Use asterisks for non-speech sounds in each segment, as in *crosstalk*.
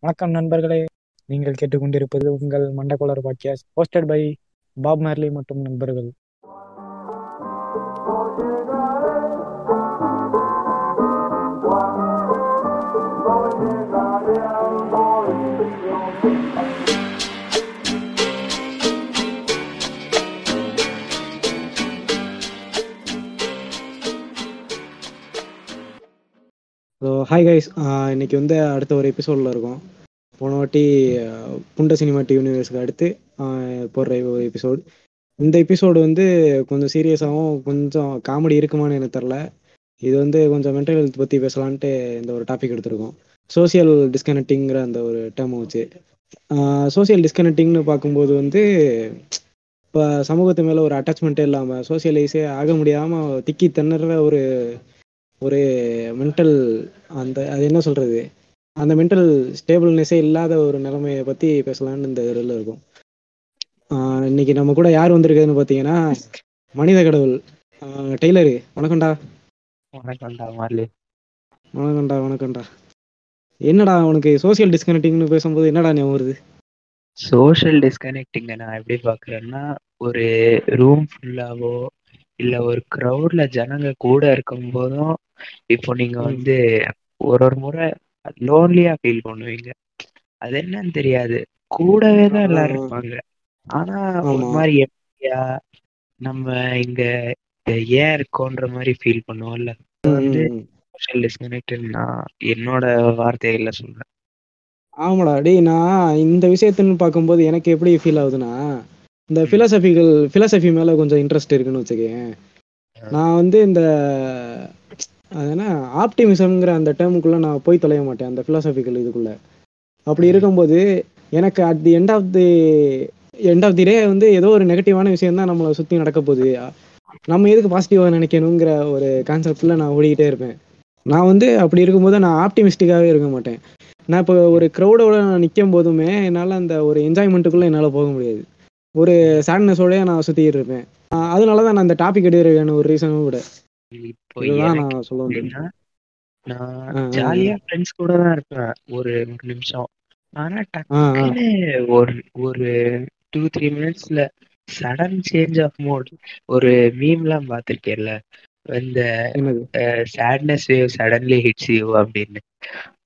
வணக்கம் நண்பர்களே. நீங்கள் கேட்டுக்கொண்டிருப்பது உங்கள் Mandakolar podcast hosted by Bob Marley மற்றும் நண்பர்கள். ஹாய் கைஸ் இன்னைக்கு வந்து அடுத்த ஒரு எபிசோடில் இருக்கும். போன வாட்டி புண்ட சினிமாட்டி யூனிவர்ஸ்க்கு அடுத்து போடுற ஒரு எபிசோடு இந்த எபிசோடு வந்து கொஞ்சம் சீரியஸாகவும் கொஞ்சம் காமெடி இருக்குமான்னு எனக்கு தெரில இது வந்து கொஞ்சம் மென்டல் ஹெல்த் பற்றி பேசலான்ட்டு இந்த ஒரு டாபிக் எடுத்திருக்கோம். சோஷியல் டிஸ்கனெக்டிங்கிற அந்த ஒரு டேர்ம் வச்சு. சோஷியல் டிஸ்கனெக்டிங்னு பார்க்கும்போது வந்து இப்போ சமூகத்து மேலே ஒரு அட்டாச்மெண்ட்டே இல்லாமல் சோசியலைஸே ஆக முடியாமல் திக்கி திணற ஒரு ஒரு மென்டல் அந்த அது என்ன சொல்றது? அந்த மென்டல் ஸ்டேபிள்னஸே இல்லாத ஒரு நிலைமையை பத்தி பேசலாம்னு இந்த இதில் இருக்கும். இன்னைக்கு நம்ம கூட யார் வந்திருக்குதுன்னு பார்த்தீங்கன்னா மனித கடவுள் டெய்லரு. வணக்கம்டா. வணக்கம்டா மார்லி. வணக்கம்டா வணக்கம்டா. என்னடா உனக்கு சோஷியல் டிஸ்கனெக்டிங்னு பேசும்போது என்னடா ஞாபகம் வருது? சோஷியல் டிஸ்கனெக்டிங்க நான் எப்படி பார்க்குறேன்னா ஒரு ரூம் ஃபுல்லாவோ இல்ல ஒரு க்ரௌட்ல ஜனங்க கூட இருக்கும் போதும் இப்போ நீங்க. வந்து ஒரு ஒரு முறை லோன்லியா ஃபீல் பண்ணுவீங்க அது என்னன்னு தெரியாது கூடவே தான் எல்லாரும். இருப்பாங்க ஆனா ஒரு. மாதிரி எப்படியா நம்ம இங்க ஏன் இருக்கோன்ற மாதிரி ஃபீல் பண்ணுவோம்ல வந்து. சோஷியல் டிஸ்கனெக்ட் நான் என்னோட வார்த்தைகள்ல சொல்றேன் ஆமாடா டேய் நான் இந்த விஷயத்துன்னு பார்க்கும்போது எனக்கு எப்படி ஃபீல் ஆகுதுன்னா இந்த ம். ஃபிலாசபிகள் ஃபிலாசபி மேலே கொஞ்சம் இன்ட்ரெஸ்ட் இருக்குன்னு வச்சுக்கேன். நான் வந்து இந்த அது என்ன ஆப்டிமிசம்ங்கிற அந்த டேர்முக்குள்ளே நான் போய் தொலைய மாட்டேன் அந்த ஃபிலாசபிக்கல் இதுக்குள்ளே அப்படி. இருக்கும்போது எனக்கு at the end of the end of the day வந்து ஏதோ ஒரு நெகட்டிவான விஷயம் தான் நம்மளை சுற்றி நடக்க போகுது நம்ம எதுக்கு பாசிட்டிவாக நினைக்கணுங்கிற ஒரு கான்செப்டில் நான் ஓடிக்கிட்டே இருப்பேன் நான் வந்து அப்படி இருக்கும்போது நான் ஆப்டிமிஸ்டிக்காகவே இருக்க மாட்டேன் நான் இப்போ ஒரு க்ரௌடோட நான் நிற்கும் போதுமே என்னால் அந்த ஒரு என்ஜாய்மெண்ட்டுக்குள்ளே என்னால் போக முடியாது ஒரு சேட்னஸோடய நான் சுற்றிக்கிட்டு இருப்பேன் அதனால தான் நான் இந்த டாபிக் எடுக்கிறதுக்கான ஒரு ரீசனும் கூட. இதுதான் நான் சொல்ல நான் ஜாலியா ஃப்ரெண்ட்ஸ் கூட தான் இருப்பேன். ஒரு ஒரு நிமிஷம். ஆனா டக்குன்னு ஒரு ஒரு டூ த்ரீ மினிட்ஸ்ல சடன் சேஞ்ச் ஆஃப் மோட் ஒரு மீம்லாம் பார்த்திருக்கேன்ல. இந்த sadness wave suddenly hits you அப்படின்னு.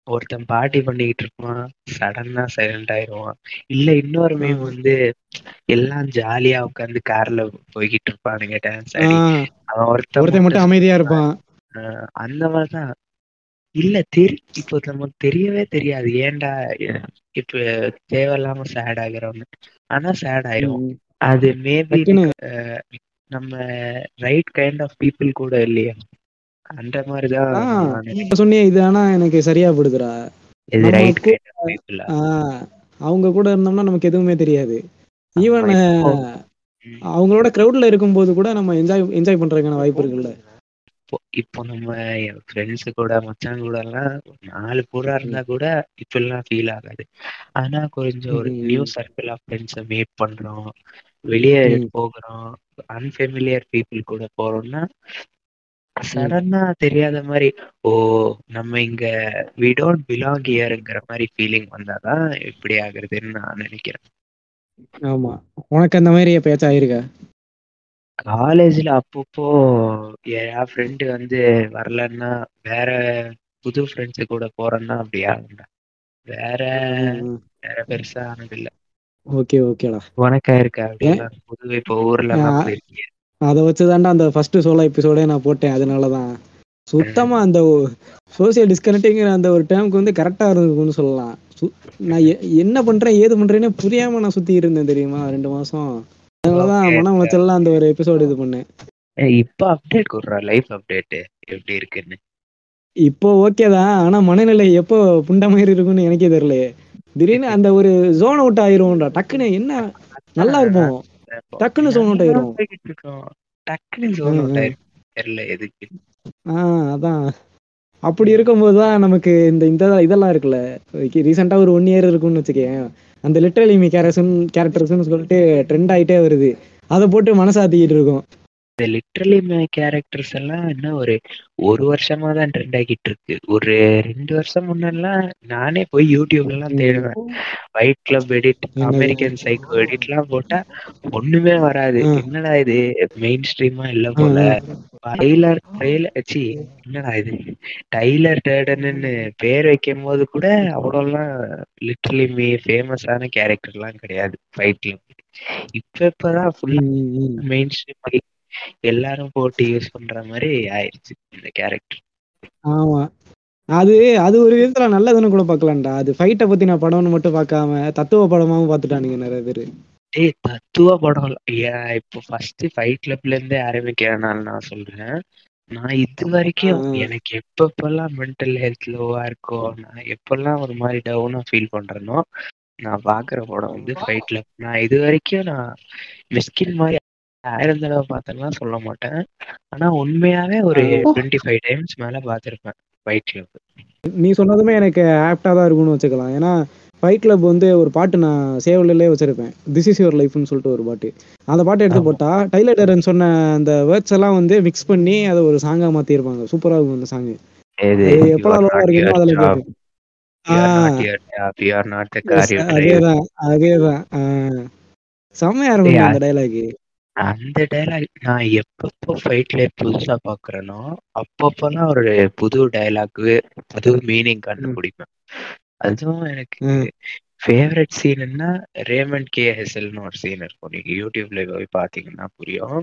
ஒருத்தன் பார்ட்டி பண்ணிக்கிட்டு இருப்பான் சடனா சைலண்ட் ஆயிடுவான் இல்ல இன்னொரு மீம் வந்து எல்லாம் ஜாலியா உட்காந்து கார்ல போய்கிட்டு இருப்பானுங்க டான்ஸ் ஆடி. அவன் ஒருத்தன் ஒருத்தன் மட்டும் அமைதியாக இருப்பான். அந்த மாதிரிதான். இல்ல தெரி இப்போ நமக்கு தெரியவே தெரியாது. ஏன்டா இப்ப தேவையில்லாம சேட் ஆகுறோம்னு. ஆனா சேட் ஆயிரும். அது மேபி நம்ம ரைட் கைண்ட் ஆஃப் பீப்புள் கூட இல்லையா? அந்த மாதிரிதான் இப்ப சொன்னியே இது ஆனா எனக்கு சரியா படுதுடா அவங்க கூட இருந்தோம்னா நமக்கு எதுவுமே தெரியாது. ஈவன் இப்போ அவங்களோட க்ரௌட்ல இருக்கும்போது கூட நம்ம என்ஜாய் என்ஜாய் பண்றதுக்கான வாய்ப்பு இருக்குல்ல. இப்போ இப்போ நம்ம ஃப்ரெண்ட்ஸு கூட மச்சான் கூட எல்லாம் நாலு பூரா இருந்தா கூட இப்பெல்லாம் ஃபீல் ஆகாது. ஆனா கொஞ்சம் ஒரு நியூ சர்க்கிள் ஆஃப் ஃப்ரெண்ட்ஸை மீட் பண்றோம். வெளியே போகிறோம். அன்ஃபெமிலியர் பீப்புள் கூட போறோம்னா. சடனா தெரியாத மாதிரி ஓ நம்ம இங்க வி டோன்ட் பிலாங் ஹியர்ங்கிற மாதிரி ஃபீலிங் வந்தாதான் இப்படி ஆகுறதுன்னு நான் நினைக்கிறேன். ஆமா. உனக்கு அந்த மாதிரி எப்பயாச்சும் ஆயிருக்கா? காலேஜ்ல அப்பப்போ என் ஃப்ரெண்டு வந்து வரலன்னா வேற புது ஃப்ரெண்ட்ஸு கூட போறேன்னா அப்படி ஆகும்டா. வேற வேற பெருசா ஆனதில்ல. ஓகே ஓகேடா. உனக்கா இருக்கா? ஏன் அப்படிலாம் புது இப்போ ஊர்ல போயிருக்கீங்க அதை வச்சு தாண்டா அந்த ஃபர்ஸ்ட் சோலோ எபிசோடே நான் போட்டேன். அதனால தான் சுத்தமா அந்த சோசியல் டிஸ்கனெக்டிங்கிற அந்த ஒரு டேர்முக்கு வந்து கரெக்டா இருந்துக்குன்னு சொல்லலாம். நான் என்ன பண்றேன் ஏது பண்றேன்னு புரியாம நான் சுத்தி இருந்தேன் தெரியுமா? ரெண்டு மாசம். அதனாலதான். மன உளைச்சல்லாம் அந்த ஒரு எபிசோடு இது பண்ணேன். இப்ப அப்டேட் கொடுறா லைஃப் அப்டேட் எப்படி இருக்குன்னு? இப்போ ஓகே தான். ஆனா மனநிலை எப்போ புண்ட மாதிரி இருக்கும்னு எனக்கே தெரியலையே. திடீர்னு அந்த ஒரு ஜோன் அவுட் ஆயிரும்டா. டக்குன்னு என்ன நல்லா இருப்போம். டக்குன்னு zone out ஆயிரும். போய்கிட்டு இருக்கோம் டக்குன்னு zone out ம், ம். ஆயிரும். தெரியல எதுக்கு. ஆ அதான். அப்படி இருக்கும்போது தான் நமக்கு இந்த இந்த இதெல்லாம் இருக்குல்ல. ரீசெண்டாக ஒரு ஒன் இயர் இருக்கும்னு வச்சுக்கேன் அந்த லிட்டரல் இமி கேரக்டர்ஸ் கேரக்டர்ஸ்னு சொல்லிட்டு ட்ரெண்ட் ஆகிட்டே வருது. அதை போட்டு மனசாத்திக்கிட்டு இருக்கோம். இந்த லிட்ரலி கேரக்டர்ஸ் எல்லாம் இன்னும் ஒரு ஒரு வருஷமா தான் ட்ரெண்ட் ஆகிட்டு இருக்கு. ஒரு ரெண்டு வருஷம் முன்னெல்லாம் நானே போய் யூடியூப்ல எல்லாம் தேடுவேன். Fight club edit? American psycho edit எல்லாம் போட்டா ஒண்ணுமே வராது. என்னடா இது? மெயின் ஸ்ட்ரீமா இல்ல போல. டைலர் டைலர் சி என்னடா இது? டைலர் டேடன்னு பேர் வைக்கும் போது கூட அவ்வளோலாம் லிட்டரலி மீ ஃபேமஸான கேரக்டர் எல்லாம் கிடையாது. ஃபைட்ல இப்ப இப்பதான் ஃபுல்லா ம், ம். மெயின் ஸ்ட்ரீம் எல்லாரும் போட்டு யூஸ் பண்ற மாதிரி ஆயிடுச்சு இந்த கேரக்டர் ஆமா. அது அது ஒரு விதத்துல நல்லதுன்னு கூட பார்க்கலாம்டா. அது ஃபைட்டை பத்தின படம்னு மட்டும் பார்க்காம தத்துவ படமாவும் பார்த்துட்டானுங்க நிறைய பேர். ஏய் தத்துவ படம் இப்போ ஃபர்ஸ்ட் ஃபைட் கிளப்ல இருந்தே ஆரம்பிக்கிறனால நான் சொல்றேன். நான் இது வரைக்கும். எனக்கு எப்பப்பெல்லாம் மென்டல் ஹெல்த் லோவா இருக்கோ நான் எப்பெல்லாம் ஒரு மாதிரி டவுனா ஃபீல் பண்றேனோ நான் பாக்குற படம் வந்து ஃபைட் கிளப் நான் இது வரைக்கும் நான் மிஸ்கின் மாதிரி ஆயிரம் தடவை பார்த்தேன்லாம் சொல்ல மாட்டேன். ஆனா உண்மையாவே ஒரு டுவெண்ட்டி ஃபைவ் டைம்ஸ் மேல பார்த்திருப்பேன் ஃபைட் கிளப் நீ சொன்னதுமே எனக்கு ஆப்டா தான் இருக்கும்னு வச்சுக்கலாம். ஏன்னா ஃபைட் கிளப் வந்து ஒரு பாட்டு நான் சேவ்லே வச்சிருப்பேன். திஸ் இஸ் யுவர் லைஃப்னு சொல்லிட்டு ஒரு பாட்டு. அந்த பாட்டை எடுத்து. போட்டா டைலர் டேரன் சொன்ன அந்த வேர்ட்ஸ் எல்லாம் வந்து மிக்ஸ் பண்ணி அதை ஒரு சாங்கா மாத்திருப்பாங்க. சூப்பரா இருக்கும் அந்த சாங் not இருக்குமோ அதுல. அதேதான் அதேதான். செம்மையா இருக்கும் அந்த டைலாக் அந்த டைலாக் நான் எப்பப்போ ஃபைட்ல புதுசா பாக்குறேனோ அப்பப்பெல்லாம் ஒரு புது டைலாக் புது மீனிங் கண்டுபிடிப்பேன். அதுவும் எனக்கு. ஃபேவரட் சீன்னா ரேமண்ட் கே ஹெசல்னு ஒரு சீன் இருக்கும். நீங்க யூடியூப்ல போய் பாத்தீங்கன்னா புரியும்.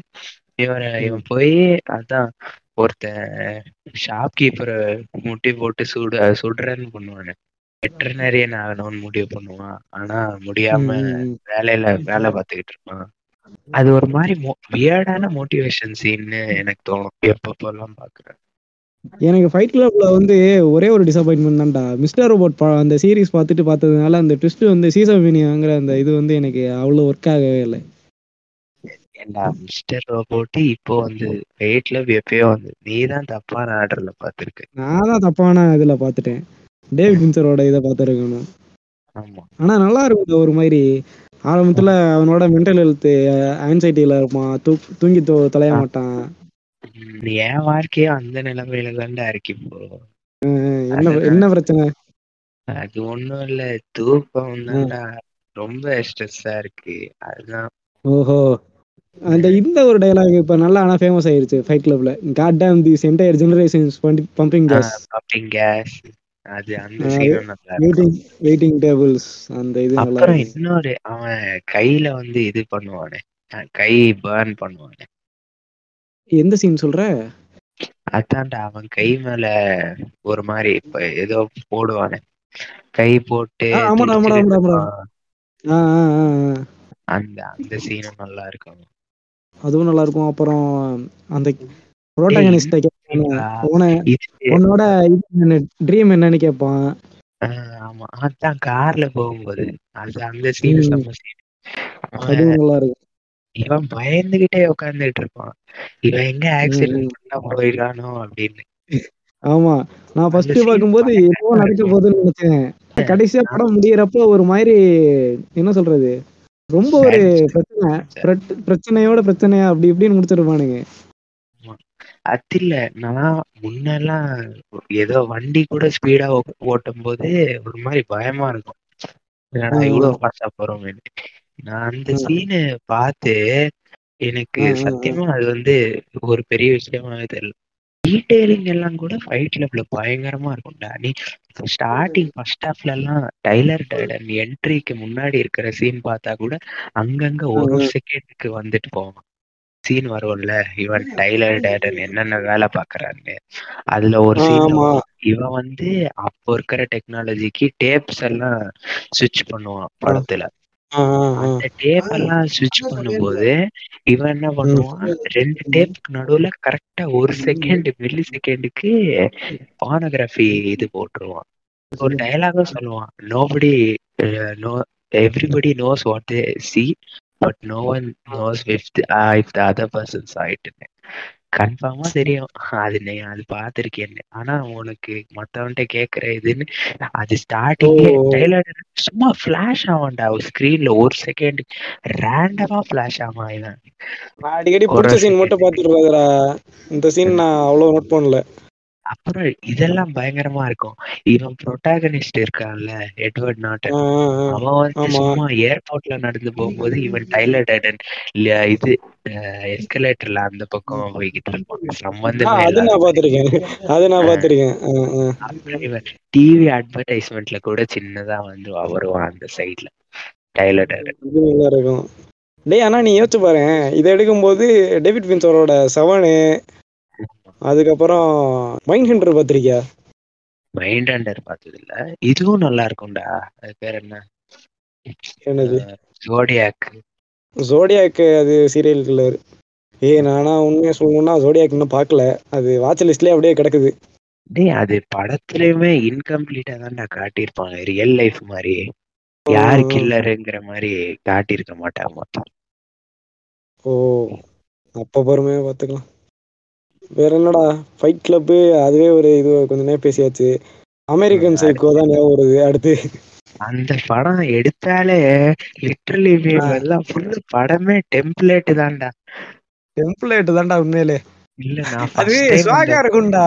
இவன் இவன் போய் அதான் ஒருத்தன் ஷாப் கீப்பரை முட்டி போட்டு சுட சுடுறேன்னு பண்ணுவானு. வெட்டர்னரியன் ஆகணும்னு முடிவு பண்ணுவான். ஆனா முடியாம. வேலையில வேலை பார்த்துக்கிட்டு இருப்பான். அது ஒரு மாதிரி வியர்டான மோட்டிவேஷன் சீன்னு எனக்கு தோணும். எப்பப்பெல்லாம் பாக்குறேன். எனக்கு ஃபைட் கிளப்ல வந்து ஒரே ஒரு டிசப்பாயின்மெண்ட் தான்டா. மிஸ்டர் ரோபோட் அந்த சீரிஸ் பார்த்துட்டு பார்த்ததுனால அந்த ட்விஸ்ட் வந்து சீசமினியாங்கிற அந்த இது வந்து எனக்கு அவ்வளோ ஒர்க் ஆகவே இல்லை. ஏண்டா மிஸ்டர் ரோபோட்டு இப்போ வந்து வெயிட்ல எப்பயோ வந்து நீ தான் தப்பான ஆர்டர்ல பாத்துருக்க நான் தான் தப்பான இதுல பார்த்துட்டேன். டேவிட் வின்சரோட இதை பார்த்துருக்கணும். ஆமா. ஆனா நல்லா இருக்கும் ஒரு மாதிரி. ஆரம்பத்துல அவனோட மென்டல் ஹெல்த் ஆன்சைட்டில இருப்பான். தூ தூங்கி தொ தொலைய. மாட்டான். என் வாழ்க்கையும் அந்த நிலைமையில தான்டா இருக்கு இப்போ. என்ன. என்ன பிரச்சனை? அது ஒண்ணும் இல்ல. தூக்கம் தான்டா. ரொம்ப ஸ்ட்ரெஸ்ஸா இருக்கு. அதுதான். ஓஹோ. அந்த இந்த ஒரு டயலாக் இப்ப நல்லா ஆனா ஃபேமஸ் ஆயிருச்சு ஃபைட் கிளப்ல god damn this entire generations pumping gas buffing gas அது அந்த வெயிட்டிங் வெயிட்டிங் டேபிள்ஸ் அந்த இது நல்லா அப்புறம் இன்னொரு அவன் கையில வந்து இது பண்ணுவானே. கை பர்ன் பண்ணுவானே. எந்த சீன் சொல்ற? அதான்டா அவன் கை மேல ஒரு மாதிரி இப்ப ஏதோ போடுவானே. கை போட்டு. அந்த அந்த சீனும் நல்லா இருக்கும். அதுவும் நல்லா இருக்கும். அப்புறம் அந்த புரோட்டகனிஸ்ட உன்னோட ட்ரீம் என்னன்னு கேட்பான் ஆஹ் ஆமா. அதான் கார்ல போகும்போது. அது அந்த சீன் நல்லா இருக்கும் இவன் பயந்துகிட்டே உட்கார்ந்துட்டு இருப்பான் இவன் எங்க ஆக்சிடென்ட். பண்ணா போயிடானோ அப்படின்னு. ஆமா. நான் ஃபர்ஸ்ட் பயங்கரமா என்னவோ நடக்க. போகுதுன்னு நினைச்சேன். கடைசியா படம் முடியறப்போ ஒரு மாதிரி என்ன சொல்றது? ரொம்ப ஒரு பிரச்சனை. பிரச்சனையோட பிரச்சனையா அப்படி இப்படின்னு முடிச்சிருப்பானுங்க. அது இல்ல நான் முன்னெல்லாம் ஏதோ வண்டி கூட ஸ்பீடா ஓட்டும் போது ஒரு மாதிரி பயமா இருக்கும் ம். இவ்வளவு ஃபாஸ்டா போறோமே நான் அந்த. சீனை பார்த்து எனக்கு. சத்தியமா அது வந்து ஒரு பெரிய விஷயமாவே தெரியல டீடைலிங் எல்லாம் கூட ஃபைட் கிளப்ல பயங்கரமா இருக்கும்டா நீ ஸ்டார்டிங் ஃபர்ஸ்ட் ஹாஃப்ல எல்லாம் டைலர் டைடன் என்ட்ரிக்கு முன்னாடி இருக்கிற சீன் பார்த்தா கூட அங்கங்க ஒரு ஒரு செகண்டுக்கு வந்துட்டு போவான் சீன் வரும்ல இவன் டைலர் டைடன் என்னென்ன வேலை பாக்குறான்னு அதுல ஒரு ஆமா. இவன் வந்து அப்போ இருக்கிற டெக்னாலஜிக்கு டேப்ஸ் எல்லாம் சுவிட்ச் பண்ணுவான் படத்துல. அந்த டேப் எல்லாம் சுவிட்ச் பண்ணும்போது இவன் என்ன பண்ணுவான் ரெண்டு டேப்க்கு நடுவுல கரெக்டா ஒரு செகண்ட் மில்லி செகண்டுக்கு பானோகிராஃபி இது போட்டுருவான். ஒரு டயலாகும் சொல்லுவான். Nobody no everybody knows what they see but no one knows if if the other persons ஆயிட்டுன்னு கன்ஃபார்மா தெரியும். அது நீ அது பார்த்திருக்கேன்னு. ஆனா உனக்கு மத்தவன்ட்ட கேக்குற இதுன்னு அது ஸ்டார்டிங்ல ஓ. ட்ரைலர் சும்மா ஃபிளாஷ் ஆவான்டா ஸ்கிரீன்ல ஒரு செகண்ட் ரேண்டமா ஃபிளாஷ் ஆவான் இவன் அடிக்கடி பிடிச்ச சீன். மட்டும் பார்த்துட்டு இந்த சீன் நான் அவ்வளவு நோட் பண்ணல. அப்புறம் இதெல்லாம் பயங்கரமா இருக்கும். இவன் ப்ரொட்டாகனிஸ்ட் இருக்கான்ல எட்வர்ட் நாட்டன். அவன் வந்து. சும்மா ஏர்போர்ட்ல நடந்து போகும்போது இவன் டைலர் டைடன் இது எஸ்கலேட்டர்ல அந்த பக்கம் போய்கிட்டு இருப்பான். சம்பந்தமே அது நான் மாதிரி. பார்த்திருக்கேன். அது நான். அப்புறம் இவன் டிவி அட்வர்டைஸ்மெண்ட்ல கூட சின்னதா வந்து வருவான் அந்த சைட்ல டைலர் டைடன் இருக்கும். டேய் ஆனா நீ யோசிச்சு பாரு இதை எடுக்கும்போது டேவிட் பின்சரோட செவனு அதுக்கப்புறம் மைண்ட் ஹண்டர் பார்த்திருக்கியா? மைண்ட் அண்டர் பார்த்தது இல்ல இதுவும் நல்லா இருக்கும்டா. அது பேர் என்ன? என்னது? ஜோடியாக் ஜோடியாக்கு அது சீரியல் கில்லர் ஏய் நானா உண்மையா சொல்லணும்னா ஜோடியாக் இன்னும் பார்க்கல. அது வாட்ச் லிஸ்ட்லயே அப்படியே கிடக்குது. டேய் அது படத்துலயுமே இன்கம்ப்ளீட்டா தான்டா காட்டியிருப்பாங்க. ரியல் லைஃப் மாதிரி. யார் கில்லருங்கிற மாதிரி காட்டியிருக்க மாட்டாங்க மொத்தம். ஓ அப்ப பொறுமையா பார்த்துக்கலாம். வேற என்னடா ஃபைட் கிளப்பு அதுவே ஒரு இது கொஞ்ச நேரம் பேசியாச்சு. அமெரிக்கன் சைக்கோ தான் ஞாபகம் வருது அடுத்து. அந்த படம் எடுத்தாலே லிட்டரலி எல்லாம் ஃபுல் படமே டெம்ப்ளேட் தான்டா. டெம்ப்ளேட் தான்டா உண்மையிலே. இல்ல நான் அது ஸ்வாகா இருக்கும்டா.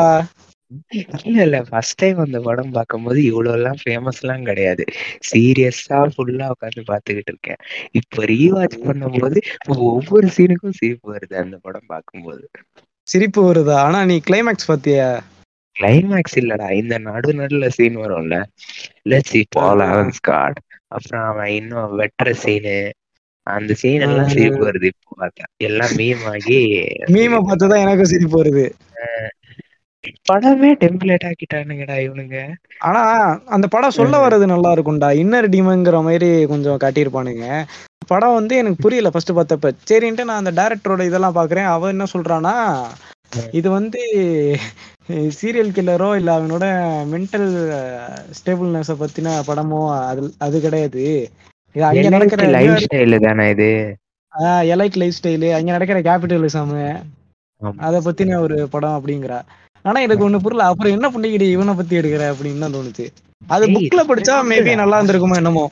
இல்ல இல்ல ஃபர்ஸ்ட் டைம் அந்த படம் பார்க்கும்போது இவ்வளவு எல்லாம் ஃபேமஸ் எல்லாம் கிடையாது. சீரியஸா ஃபுல்லா உட்காந்து பாத்துக்கிட்டு இருக்கேன். இப்ப ரீவாட்ச் பண்ணும்போது ஒவ்வொரு சீனுக்கும் சிரிப்பு வருது அந்த படம் பார்க்கும்போது. சிரிப்பு வருதா? ஆனா நீ கிளைமேக்ஸ் பாத்தியா? கிளைமேக்ஸ் இல்லடா. இந்த நடு நடுல சீன் வரும்ல. லெட்ஸ் சி பால் ஆ. ஆவன்ஸ் கார்டு அப்புறம் அவன் இன்னும் வெட்டுற சீனு அந்த சீன் எல்லாம். சிரிப்பு வருது இப்போ பார்த்தா. எல்லாம் மீம் ஆகி *laughs* மீமை பார்த்துதான் எனக்கும் சிரிப்பு வருது. படமே டெம்ப்ளேட் ஆக்கிட்டானுங்கடா இவனுங்க. ஆனா அந்த படம் சொல்ல வர்றது நல்லா இருக்கும்டா இன்னர் டீமங்கிற மாதிரி கொஞ்சம் காட்டியிருப்பானுங்க. படம் வந்து எனக்கு புரியல ஃபர்ஸ்ட் பார்த்தப்ப. சரின்ட்டு நான் அந்த டேரக்டரோட இதெல்லாம் பாக்குறேன் அவன் என்ன சொல்றானா இது வந்து சீரியல் கில்லரோ இல்ல அவனோட மென்டல் ஸ்டேபிள்னஸ பத்தின படமோ அது அது கிடையாது. இது அங்க நடக்கிற லைஃப் ஸ்டைல் தானே இது? எலைட் லைஃப் ஸ்டைலு அங்க நடக்கிற கேபிட்டலிசம். அத பத்தின ஒரு படம் அப்படிங்கிறா. ஆனா எனக்கு ஒண்ணு புரியல அப்புறம் என்ன பண்ணிக்கிட்டு இவனை பத்தி எடுக்கிற அப்படின்னு தான் தோணுச்சு. அது புக்ல படிச்சா மேபி நல்லா இருந்திருக்குமோ என்னமோ.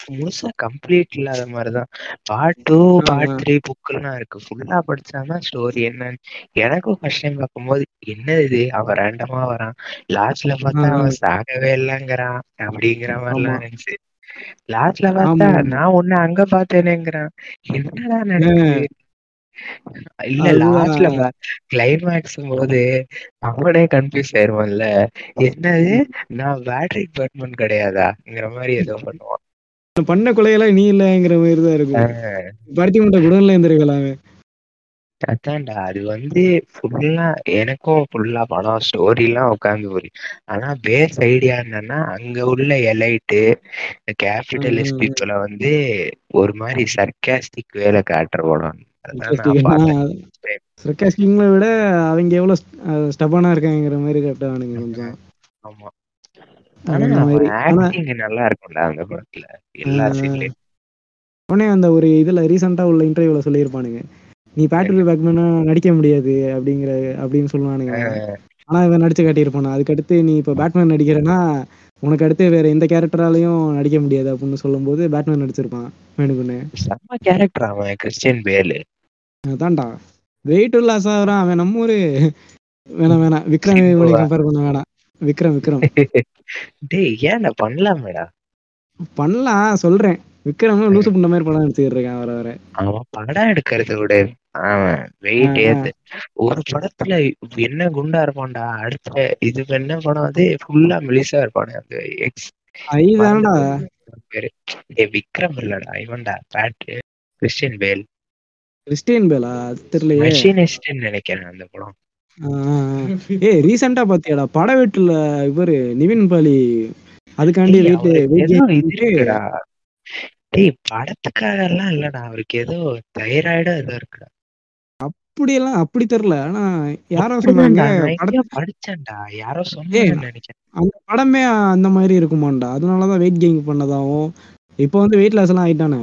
முழுசா கம்ப்ளீட் இல்லாத மாதிரிதான். Part two part. த்ரீ புக்கெல்லாம் இருக்கு. ஃபுல்லா படிச்சாதான் ஸ்டோரி என்னன்னு எனக்கும் ஃபர்ஸ்ட் டைம் பார்க்கும்போது என்ன இது? அவன் ரேண்டமா வரான். லாஸ்ட்ல பார்த்தா. அவன் சாகவே இல்லைங்கிறான் அப்படிங்கிற மாதிரிலாம். இருந்துச்சு. லாஸ்ட்ல பார்த்தா. நான் ஒண்ணு அங்க பார்த்தேனேங்கிறான். என்னடா நடக்குது? இல்ல. லாஸ்ட்ல கிளைமேக்ஸ் போது அவனே கன்ஃபியூஸ் ஆயிருவான்ல என்னது? நான் பேட்டரி டிபார்ட்மெண்ட் கிடையாதாங்கிற மாதிரி ஏதோ பண்ணுவான் பண்ண கொலையெல்லாம் நீ இல்லங்கிற மாதிரி தான் இருக்கும் பருத்தி முட்டை குடன்ல இருந்திருக்கலாமே அதான்டா அது வந்து ஃபுல்லா எனக்கும் ஃபுல்லா படம் ஸ்டோரி எல்லாம் உட்காந்து புரியும் ஆனா பேஸ் ஐடியா என்னன்னா அங்க உள்ள எலைட்டு கேபிட்டலிஸ்ட். பீப்புளை வந்து ஒரு மாதிரி சர்க்காஸ்டிக் வேலை காட்டுற படம். பார்த்தேன். சர்க்காஸ்டிங்களை விட அவங்க எவ்வளவு ஸ்டபானா இருக்காங்கிற மாதிரி கட்டானுங்க கொஞ்சம். ஆமா. நல்லா இருக்கும்டா அந்த படத்துல. எல்லா உடனே அந்த ஒரு இதுல ரீசெண்டா உள்ள இன்டர்வியூல சொல்லியிருப்பானுங்க. நீ பேட்ரி பேக்மேனா நடிக்க முடியாது அப்படிங்கிற அப்படின்னு சொல்லுவானுங்க. ஆனா இவன் நடிச்சு காட்டியிருப்பானா? அதுக்கடுத்து நீ இப்ப பேட்மேன் நடிக்கிறேன்னா உனக்கு அடுத்து வேற எந்த கேரக்டராலையும் நடிக்க முடியாது அப்படின்னு சொல்லும்போது பேட்மேன் நடிச்சிருப்பான். வேணுக்குன்னு செம்ம கேரக்டர் அவன் கிறிஸ்டியன் பேலு அதான்டா. வெயிட் லாஸ் ஆகுறான் அவன் நம்ம ஊரு. வேணாம் வேணாம். விக்ரம் கம்பேர் பண்ண வேணாம். விக்ரம் விக்ரம். டேய் ஏன்டா பண்ணலாமேடா? பண்ணலாம் சொல்றேன். விக்ரம் லூசு புண்ட மாதிரி படம் எடுத்துக்கிட்டு இருக்கான் வர வர அவன் படம் எடுக்கிறத விட. அவன் வெயிட். ஏத்து. ஒரு படத்துல என்ன குண்டா இருப்பான்டா? அடுத்த இது என்ன படம் அது? ஃபுல்லா மெலிசா இருப்பானே அந்த எக்ஸ் ஐதானடா. விக்ரம் இல்லடா இவன்டா. பேட் கிறிஸ்டியன் பேல். கிறிஸ்டியன் பேலா? தெரியலையே. மெஷினிஸ்ட்னு நினைக்கிறேன் அந்த படம். ஏய் ரீசெண்டா பாத்தியாடா? பட வீட்டுல இவரு நிவின் பாலி. அதுக்காண்டி வெயிட் டேய் படத்துக்காக எல்லாம் இல்லடா. அவருக்கு ஏதோ தைராய்டா ஏதோ இருக்குடா. அப்படியெல்லாம் அப்படி தெரியல. ஆனா யாரோ சொன்னாங்க படிச்சேன்டா. யாரோ நினைக்கிறேன். அந்த படமே அந்த மாதிரி இருக்குமாண்டா. அதனாலதான் வெயிட் கெயின் பண்ணதாவும் இப்போ வந்து வெயிட் லாஸ் எல்லாம் ஆயிட்டானே.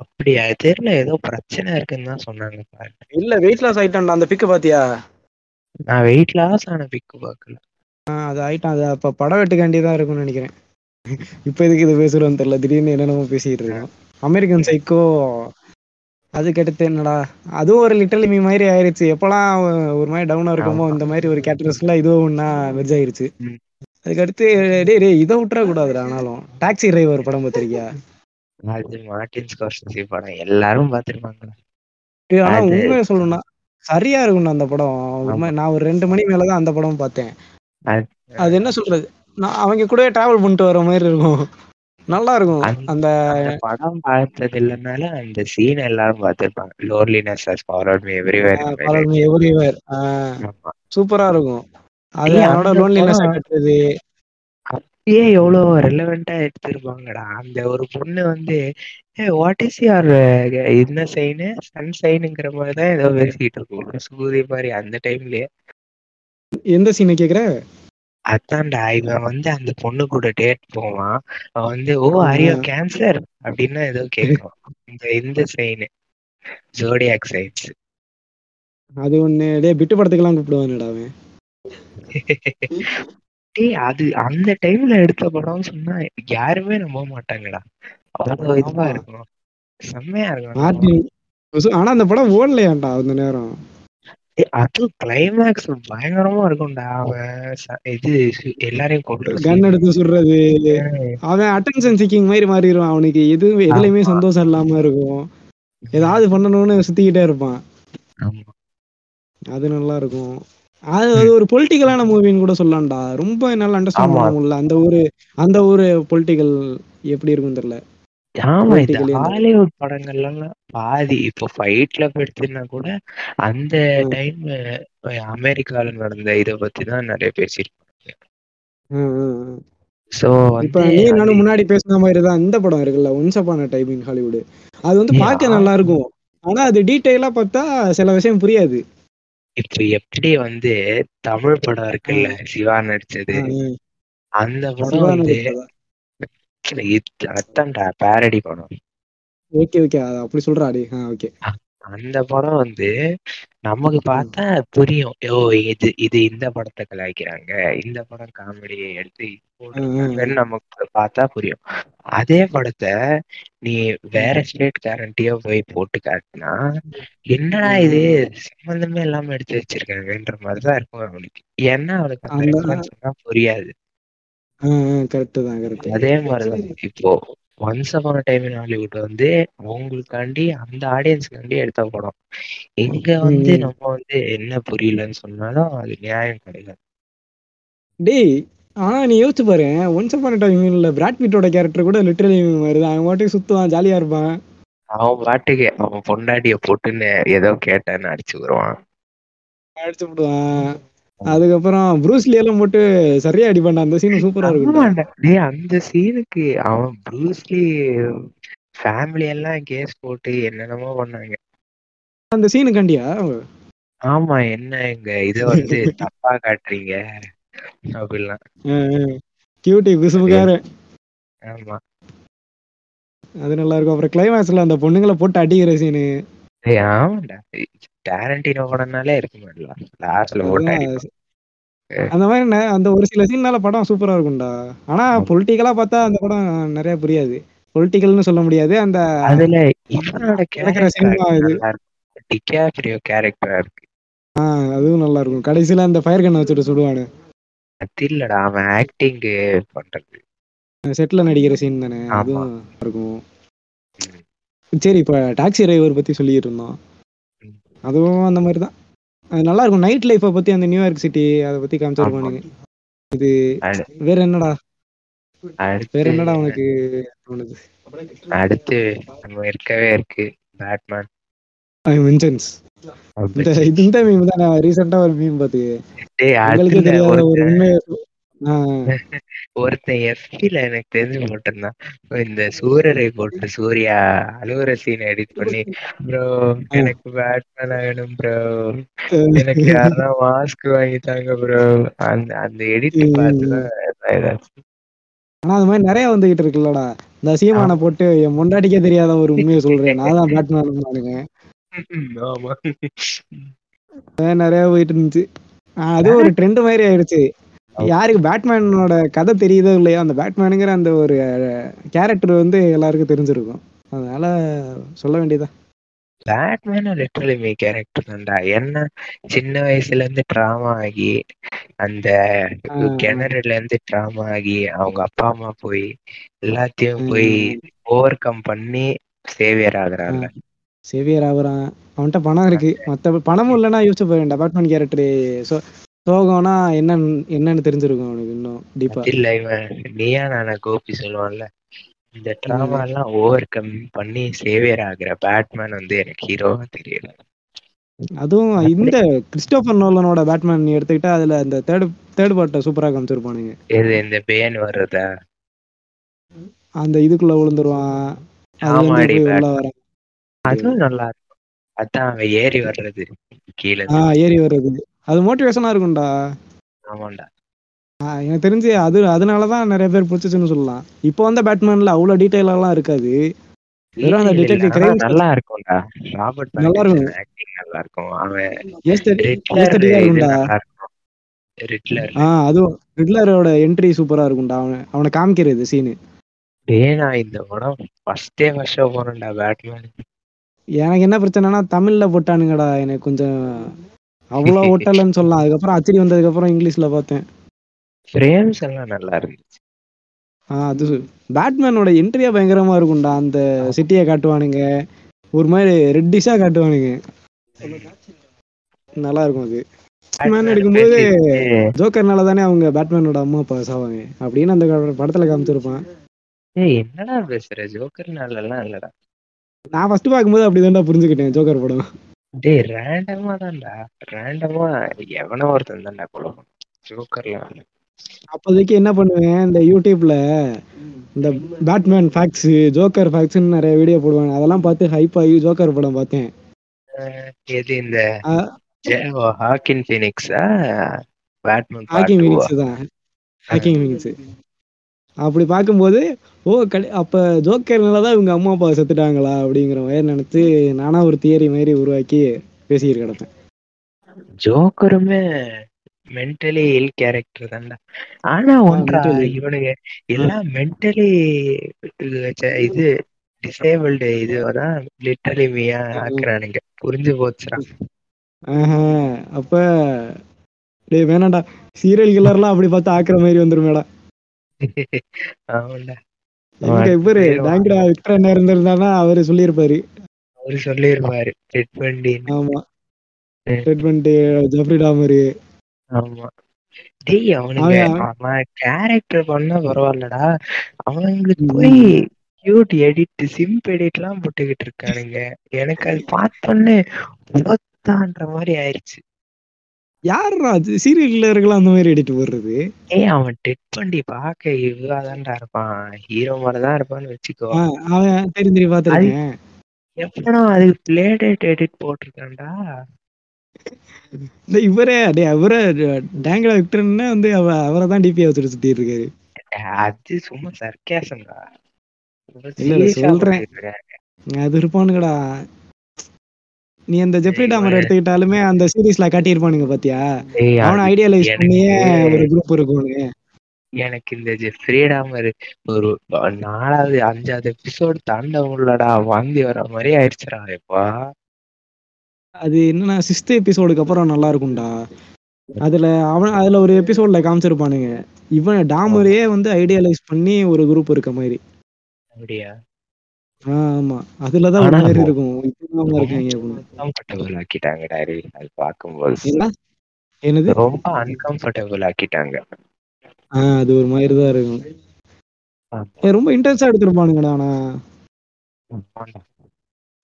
அப்படியா? தெரியல ஏதோ பிரச்சனை இருக்குன்னு தான் சொன்னாங்க பாரு. இல்ல வெயிட் லாஸ் ஆயிட்டான்டா அந்த பிக்க பாத்தியா? நான் வெயிட் லாஸ் ஆன பிக்கு பார்க்கல அது ஆயிட்டான் அது அப்ப படம் வெட்டுக்காண்டி தான் இருக்கும்னு நினைக்கிறேன். இப்ப எதுக்கு இது பேசுறோம்னு தெரியல திடீர்னு என்னென்னமோ பேசிட்டு இருக்கோம் அமெரிக்கன் சைக்கோ அதுக்கு அடுத்து என்னடா அதுவும் ஒரு லிட்டல் மீ மாதிரி ஆயிருச்சு. எப்பெல்லாம் ஒரு மாதிரி டவுனா இருக்குமோ. இந்த மாதிரி ஒரு கேரக்டர்ஸ்ல இதுவும் ஒன்னா மெர்ஜ் ஆயிருச்சு. ம். அதுக்கு அடுத்து டேய் டேய் இதை விட்டுற கூடாதுடா ஆனாலும். டாக்ஸி டிரைவர் படம் பார்த்திருக்கியா அது மார்டின் ஸ்கார்செசி படம் எல்லாரும் பார்த்திருப்பாங்க. ஏய், ஆனா உண்மையை சொல்லணும்னா சரியா இருக்கும்டா அந்த படம். நான் ஒரு ரெண்டு மணி மேலதான் அந்த படம் பார்த்தேன். அது- என்ன சொல்றது? நான் அவங்க கூட டிராவல் பண்ணிட்டு வர மாதிரி இருக்கும். நல்லா இருக்கும். அந்த- படம் பார்த்தது இல்லைனால அந்த சீன் எல்லாரும் பார்த்திருப்பாங்க. Loneliness has followed me everywhere everywhere ஆமா. சூப்பரா இருக்கும். அது அவனோட லோன்லினஸ் கட்டுறது. அப்பயே எவ்வளவு ரெலவெண்டா எடுத்திருப்பாங்கடா. அந்த ஒரு பொண்ணு வந்து வாட் இஸ் யுவர் என்ன சைனு சன் சைனுங்கிற மாதிரி தான் ஏதோ பேசிட்டு இருக்கும். சூரிய மாதிரி அந்த டைம்லயே எந்த சீனை கேக்குற? அதான்டா இவன் வந்து அந்த பொண்ணு கூட டேட் போவான். அவன் வந்து ஓ ஆரியோ கேன்சர் அப்படின்னா ஏதோ கேட்கும். இந்த இந்த சைனு ஜோடியாக் சைன்ஸ் அது ஒண்ணு டேய் பிட்டு படத்துக்கெல்லாம் கூப்பிடுவானுடா அவன். *laughs* டேய் அது அந்த டைம்ல எடுத்த படம்னு சொன்னா யாருமே நம்ப மாட்டாங்கடா. அவ்வளவு இதுவா. இருக்கும். செம்மையா இருக்கும் ஆனா அந்த படம் ஓடலையாண்டா அந்த நேரம்? அது கிளைமேக்ஸ் பயங்கரமா இருக்கும்டா. அவன் இது எல்லாரையும் கொண்டு கன் எடுத்து சுடுறது. அவன் அட்டென்ஷன் சீக்கிங் மாதிரி மாறிடுவான் அவனுக்கு. எது எதுலயுமே. சந்தோஷம் இல்லாம இருக்கும். ஏதாவது பண்ணணும்னு சுத்திக்கிட்டே இருப்பான். அது நல்லா இருக்கும். அது அது ஒரு பொலிட்டிக்கலான மூவின்னு கூட சொல்லலாம்டா. ரொம்ப என்னால அண்டர்ஸ்டாண்ட். பண்ண முடியல. அந்த ஒரு அந்த ஒரு பொலிட்டிக்கல் எப்படி இருக்கும் தெரியல. ஆமா அந்த- ஹாலிவுட் படங்கள்லாம் பாதி இப்போ ஃபைட்ல எடுத்துனா கூட அந்த. டைம் அமெரிக்கால நடந்த இத பத்தி தான் நிறைய பேசியிருப்பாங்க. சோ இப்ப நீ நானும் முன்னாடி பேசின மாதிரி தான் இந்த படம் இருக்குல்ல once upon a time in Hollywood அது வந்து பார்க்க ஆ. நல்லா இருக்கும் ஆனா அது டீட்டெயிலா பார்த்தா சில விஷயம் புரியாது. இப்ப எப்படி வந்து தமிழ் படம் இருக்குல்ல சிவா நடிச்சது. அந்த படம் வந்து அதான்டா பேரடி படம். Okay okay. அப்படி சொல்றா ஓகே. அந்த படம் வந்து நமக்கு பார்த்தா புரியும். ஓ இது இது இந்த படத்தை கலாய்க்கிறாங்க. இந்த படம் காமெடியை எடுத்து நமக்கு பார்த்தா புரியும். அதே படத்தை நீ வேற ஸ்டேட் கேரண்டியோ போய் போட்டு காட்டினா என்னடா இது? சம்பந்தமே இல்லாம எடுத்து வச்சிருக்காங்கன்ற மாதிரிதான் இருக்கும் அவனுக்கு. ஏன்னா அவனுக்கு புரியாது. அதே மாதிரிதான் இப்போ once upon a time in Hollywood வந்து அவங்களுக்காண்டி அந்த ஆடியன்ஸ்க்காண்டி எடுத்த படம். இங்க வந்து. நம்ம வந்து என்ன புரியலன்னு சொன்னாலும் அது நியாயம் கிடையாது. டேய் ஆனா நீ யோசிச்சு பாரு. ஒன்ஸ் அப்பான டைம் இல்ல பிராட் பீட்டோட கேரக்டர் கூட லிட்டரலி மாதிரி தான் அவன் பாட்டுக்கு சுத்துவான் ஜாலியா இருப்பான். அவன் பாட்டுக்கு அவன் பொண்டாட்டிய போட்டுன்னு ஏதோ கேட்டேன்னு அடிச்சு வருவான் அடிச்சு விடுவான். அதுக்கப்புறம் ப்ரூஸ்லி எல்லாம் போட்டு சரியா அடிப்பான்டா அந்த சீன் சூப்பரா இருக்கும் அந்த சீனுக்கு அவன் ப்ரூஸ்லி ஃபேமிலி எல்லாம் கேஸ் போட்டு என்னென்னமோ பண்ணாங்க அந்த சீனு கண்டியா? ஆமா என்ன இங்க? இத வந்து தப்பா காட்டுறீங்க? அப்படிலாம். கியூட்டி குசுமுக்கார ஆமா. அது நல்லா இருக்கும். அப்புறம் கிளைமேக்ஸ்ல அந்த பொண்ணுங்களை போட்டு அடிக்கிற சீனு ஆமாண்டா. டேரண்டினோ படம்னாலே இருக்க மாட்டல லாஸ்ட்ல. அந்த மாதிரி அந்த ஒரு சில சீன்னால படம் சூப்பரா இருக்கும்டா. ஆனா பொலிட்டிக்கலா பார்த்தா அந்த படம் நிறைய புரியாது. பொலிட்டிக்கல்னு சொல்ல முடியாது. அந்த அதுல இவனோட சினிமா இது. டிகாப்ரியோ கேரக்டரா இருக்கு. ஆஹ் அதுவும் நல்லா இருக்கும். கடைசியில அந்த ஃபயர் கன் வச்சுட்டு சுடுவானு அது இல்லடா அவன் ஆக்டிங் பண்றது. செட்ல நடிக்கிற சீன் தானே. அதுவும் இருக்கும். சரி இப்ப டாக்ஸி டிரைவர் பத்தி சொல்லிட்டு இருந்தோம். அதுவும் அந்த மாதிரி தான் அது நல்லா இருக்கும் நைட் லைஃப்பை பத்தி அந்த நியூயார்க் சிட்டி அதை பத்தி காமிச்சிருப்பானுங்க இது அடு- வேற என்னடா? வேற என்னடா உனக்கு தோணுது? அடுத்து நம்ம இருக்கவே இருக்கு. பேட்மேன் வெஞ்சன்ஸ் இந்த இது இந்த மீம் தான். நான் ரீசெண்டா ஒரு மீம் பார்த்து டேய் உங்களுக்கே தெரியாத ஒரு உண்மையை ஒருத்தன் எஃபில எனக்கு தெரிஞ்சு போட்டிருந்தான் இந்த சூரரை போட்டு சூர்யா அழுகுற சீன் எடிட் பண்ணி ப்ரோ எனக்கு பேட்மேன் ஆகணும் ப்ரோ எனக்கு யாருன்னா மாஸ்க் வாங்கி தாங்க ப்ரோ அந்த அந்த எடிட். பார்த்துதான் ஆனா அது மாதிரி நிறைய வந்துகிட்டு இருக்குல்லடா. இந்த சீமானை போட்டு என் முண்டாட்டிக்கே தெரியாத ஒரு உண்மையை சொல்றேன். நான் தான் பேட்மேன் ஆமா. நிறைய போயிட்டு இருந்துச்சு. அது ஒரு ட்ரெண்ட் மாதிரி ஆயிடுச்சு. யாருக்கு பேட்மேனோட கதை தெரியுதோ இல்லையோ அந்த பேட்மேனுங்கிற அந்த ஒரு கேரக்டர் வந்து எல்லாருக்கும் தெரிஞ்சிருக்கும். அதனால சொல்ல வேண்டியதா பேட்மேன் லிட்டரலி மீ கேரக்டர் தான்டா. என்ன சின்ன வயசுல இருந்து ட்ராமா ஆகி அந்த கிணறுல இருந்து ட்ராமா ஆகி அவங்க அப்பா அம்மா போய் எல்லாத்தையும் போய் ஓவர் கம் பண்ணி சேவியர் ஆகுறான்ல சேவியர் ஆகுறான். அவன்கிட்ட பணம் இருக்கு. மத்த பணமும் இல்லைன்னா யோசிச்சு போய் வேண்டாம் பேட்மேன் கேரக்டர் சோ சோகம்னா என்னன்னு என்னன்னு தெரிஞ்சிருக்கும் அவனுக்கு இன்னும் டீப்பா இல்ல இவன் நீயா நானா கோபி சொல்லுவான்ல. இந்த ட்ராமா எல்லாம் ஓவர் கம் பண்ணி சேவியர் ஆகுற பேட்மேன் வந்து எனக்கு ஹீரோவா தெரியல. அதுவும் இந்த கிறிஸ்டோபர் நோலனோட பேட்மேன் நீ எடுத்துக்கிட்டா அதுல அந்த தேர்ட் தேர்ட் பார்ட்டை சூப்பரா காமிச்சிருப்பானுங்க எது இந்த பேன் வர்றதா? அந்த இதுக்குள்ள விழுந்துருவான். உள்ள அதுவும் நல்லா இருக்கும். அதான் அவன் ஏறி வர்றது கீழே. ஆஹ் ஏறி வர்றது. அது மோட்டிவேஷனா இருக்கும்டா. ஆமாண்டா. எனக்கு தெரிஞ்சு அது அதனாலதான் நிறைய பேர் பிடிச்சிச்சுன்னு சொல்லலாம். இப்போ வந்த பேட்மேன்ல அவ்வளவு டீடைல் எல்லாம் இருக்காது வெறும் அந்த நல்லா இருக்கும்டா. ராபர்ட் நல்லா இருக்கும். ஆக்டிங் நல்லா இருக்கும். அவன் ரிட்லர் அதுவும் ரிட்லரோட என்ட்ரி சூப்பரா இருக்கும்டா. அவன் அவனை காமிக்கிறது சீனு டேய் நான் இந்த படம் ஃபர்ஸ்டே வருஷம் போறேன்டா பேட்மேன் எனக்கு என்ன பிரச்சனைனா தமிழ்ல போட்டானுங்கடா. எனக்கு கொஞ்சம் அவ்வளோ ஒட்டலன்னு சொல்லலாம். அதுக்கப்புறம் அச்சடி வந்ததுக்கு அப்புறம் இங்கிலீஷ்ல பார்த்தேன். ஃப்ரேம்ஸ் எல்லாம் நல்லா இருந்துச்சு. அது பேட்மேனோட என்ட்ரியா பயங்கரமா இருக்கும்டா. அந்த சிட்டியை காட்டுவானுங்க. ஒரு மாதிரி ரெட்டிஷா காட்டுவானுங்க. நல்லா இருக்கும் அது. பேட்மேன் எடுக்கும்போது ஜோக்கர்னால தானே அவங்க பேட்மேனோட அம்மா அப்பா சாவாங்க. அப்படின்னு அந்த படத்துல காமிச்சிருப்பான். ஏய் என்னடா பேசுற? ஜோக்கர்னால எல்லாம் இல்லடா. நான் ஃபர்ஸ்ட் பார்க்கும்போது அப்படிதான்டா புரிஞ்சுக்கிட்டேன் ஜோக்கர் படம். டேய் ரேண்டமா தான்டா. ரேண்டமா எவனோ ஒருத்தன் தான்டா கொலை ஜோக்கர்ல. அப்போதைக்கு என்ன பண்ணுவேன் இந்த யூடியூப்ல இந்த பேட்மேன் ஃபேக்ட்ஸ் ஜோக்கர் ஃபேக்ட்ஸ்னு நிறைய வீடியோ போடுவாங்க. அதெல்லாம் பார்த்து ஹைப் ஆகி ஜோக்கர் படம் பார்த்தேன். எது இந்த ஹாக்கின் ஃபீனிக்ஸா பேட்மேன் ஹாக்கிங் மினிட்ஸ் தான். ஹாக்கிங் மினிட்ஸ் அப்படி பார்க்கும்போது ஓ கடி அப்போ ஜோக்கர்னால தான் இவங்க அம்மா அப்பா செத்துட்டாங்களா அப்படிங்கிற மாதிரி நினைச்சு நானா ஒரு தியரி மாதிரி உருவாக்கி பேசிட்டு கிடப்பேன். ஜோக்கருமே மென்டலி இல் கேரக்டர் தான்டா. ஆனா ஒன்றா. இவனுங்க எல்லாம் மென்டலி இது டிசேபிள்டு இதுதான் லிட்டரலி மீயா ஆக்குறானுங்க. புரிஞ்சு போச்சுடா. அப்ப டேய் வேணாம்டா. சீரியல் கில்லர்லாம் அப்படி பார்த்து ஆக்குற மாதிரி வந்துருமேடா. ஆமாண்டா எங்க இவரு இருந்திருந்தானா அவரு சொல்லியிருப்பாரு. அவரு சொல்லிருப்பாரு ரெட் ஆமா. டாமரு ஆமா. டேய் அவனுங்க அவன் கேரக்டர் பண்ணா பரவாயில்லடா. அவனுங்களுக்கு. போய் கியூட் எடிட் சிம்ப் எடிட்லாம் போட்டுக்கிட்டு இருக்கானுங்க. எனக்கு அது பார்த்தோன்னே மாதிரி ஆயிடுச்சு யாருடா சீரியல் கில்லருக்குலாம் அந்த மாதிரி எடிட் போடுறது? ஏய் அவன் டெட் பண்ணி பார்க்க இவ்வாதான்டா இருப்பான். ஹீரோ மாதிரிதான் இருப்பான்னு வச்சுக்கோ. அவன் தெரியும் தெரியும் பார்த்துருக்கேன். எப்படா அதுக்கு பிளேடேட் எடிட் போட்டிருக்கான்டா? இந்த இவரே டே அவரே டேங்கடா விக்டர்னே வந்து அவ அவரை தான் டிபியா வச்சுட்டு சுத்திட்டு இருக்காரு. அது சும்மா சர்க்கேசம்டா இல்ல, சொல்றேன். அது இருப்பானுங்கடா. நீ அந்த ஜெஃப்ரி டாமர் எடுத்துக்கிட்டாலுமே அந்த சீரீஸ்ல காட்டியிருப்பானுங்க பாத்தியா? அவனை ஐடியாலைஸ் பண்ணியே ஒரு குரூப் இருக்கும்னு. எனக்கு இந்த ஃப்ரீடம் ஒரு நாலாவது அஞ்சாவது எபிசோடு தாண்ட முடியலடா வாந்தி வர மாதிரி ஆயிடுச்சுடா எப்பா. அது என்னன்னா சிக்ஸ்த் எபிசோடுக்கு அப்புறம் நல்லா இருக்கும்டா. அதுல அவன் அதுல ஒரு எபிசோட்ல காமிச்சிருப்பானுங்க. இவன் டாமரையே வந்து ஐடியலைஸ் பண்ணி ஒரு குரூப் இருக்க மாதிரி. அப்படியா? ஆமா. அதுலதான் ஒரு மாதிரி இருக்கும். இப்படிதான் இருக்காங்க ஆக்கிட்டாங்க டாரி அது என்ன என்னது? ரொம்ப அன்கம்ஃபர்டபிள் ஆக்கிட்டாங்க. ஆ அது ஒரு மாதிரி தான் இருக்கும். ரொம்ப இன்ட்ரெஸ்டா எடுத்திருப்பானுங்கடா ஆனா.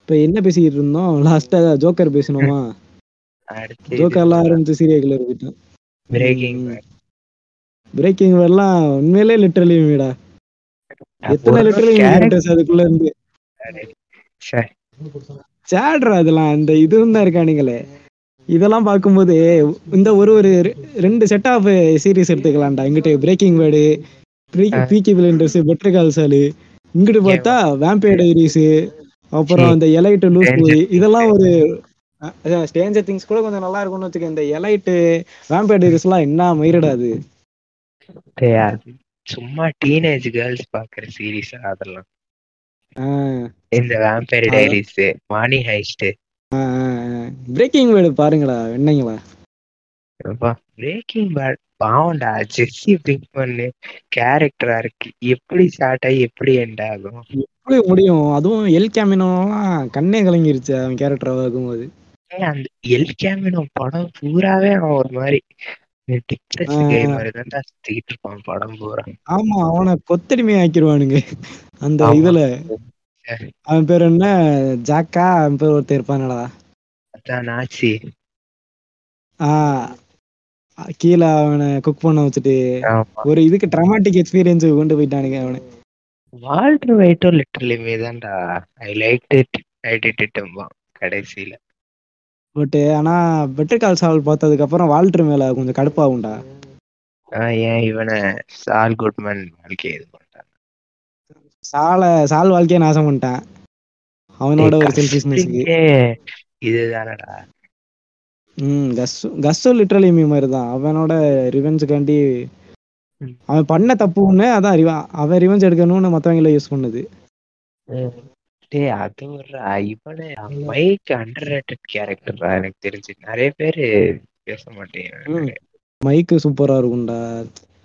இப்ப என்ன பேசிக்கிட்டு இருந்தோம்? லாஸ்டா ஜோக்கர் பேசணுமா? ஜோக்கர்லாம் ஆரம்பிச்சு சீரியல் போயிட்டோம் பிரேக்கிங் பிரேக்கிங் எல்லாம் உண்மையிலே லிட்டரலி வீடா எத்தனை லிட்டரலி அதுக்குள்ள இருந்து? சேட்ரா அதெல்லாம் அந்த இதுவும் தான் இருக்கானுங்களே இதெல்லாம் பார்க்கும்போது இந்த ஒரு ஒரு ரெண்டு செட் ஆஃப் சீரிஸ் எடுத்துக்கலாம்டா. இங்கிட்ட Breaking Bad Peaky Blinders Better Call Saul இங்கிட்டு பார்த்தா வேம்பையர் டைரிஸ் அப்புறம் இந்த எலைட்டு லூஸ் இதெல்லாம் ஒரு ஸ்டேஞ்சர் திங்ஸ் கூட கொஞ்சம் நல்லா இருக்கும்னு வச்சுக்க இந்த எலைட்டு வேம்பையர் டைரிஸ் எல்லாம் என்ன மயிரடா அது சும்மா டீனேஜ் கேர்ள்ஸ் பாக்குற சீரிஸ் அதெல்லாம். இந்த Vampire Diaries Money Heist. Breaking word பாருங்கடா என்னங்களா பிரேக்கிங் பேட் பாவம்டா ஜெஸ்ஸி பிங்க்மன் கேரக்டரா இருக்கு. எப்படி ஸ்டார்ட் ஆகி எப்படி எண்ட் ஆகும்? எப்படி முடியும்? அதுவும் எல் கேமினோலாம் கண்ணே கலங்கிருச்சு அவன் கேரக்டர் ஆகும்போது அந்த எல் கேமினோ படம் பூராவே அவன் ஒரு மாதிரி. ஆமா அவனை கொத்தடிமை ஆக்கிடுவானுங்க அந்த. இதுல. அவன் பேர் என்ன? ஜாக்கா அவன் பேர் ஒருத்தர் இருப்பானடா. நாச்சி. கீழே அவனை குக் பண்ண வச்சுட்டு ஒரு இதுக்கு ட்ரமாட்டிக் எக்ஸ்பீரியன்ஸ் கொண்டு போயிட்டானுங்க அவனை. வால்டர் வைட்டோ லிட்டரலிமே தான்டா I like it I did it கடைசியில. பட் ஆனா பெட்டர் கால் சால் பார்த்ததுக்கு அப்புறம் வால்டர் மேல கொஞ்சம் கடுப்பாகும்டா. ஏன் இவனை சால் குட்மேன் வாழ்க்கையை இது பண்ணிட்டான்? சால சால் வாழ்க்கையை நாசம் பண்ணிட்டான். அவனோட ஒரு செல்ஃபிஷ்னஸ்க்கு இதுதானடா. ம் கஸ்ஸு கஸ்ஸோ லிட்ரலி மீ மாதிரி தான் அவனோட ரிவெஞ்சுக்காண்டி. அவன் பண்ண தப்பு ஒண்ணு அதான் ரிவ அவன் ரிவெஞ்ச் எடுக்கணும்னு மத்தவங்கள யூஸ் பண்ணுது. டேய் அது ஒரு இவனே மைக் அண்டர் ரேட்டட் கேரக்டர்டா எனக்கு தெரிஞ்சு. நிறைய பேரு பேச மாட்டேங்கிறாங்க. ம். மைக்கு சூப்பரா இருக்கும்டா.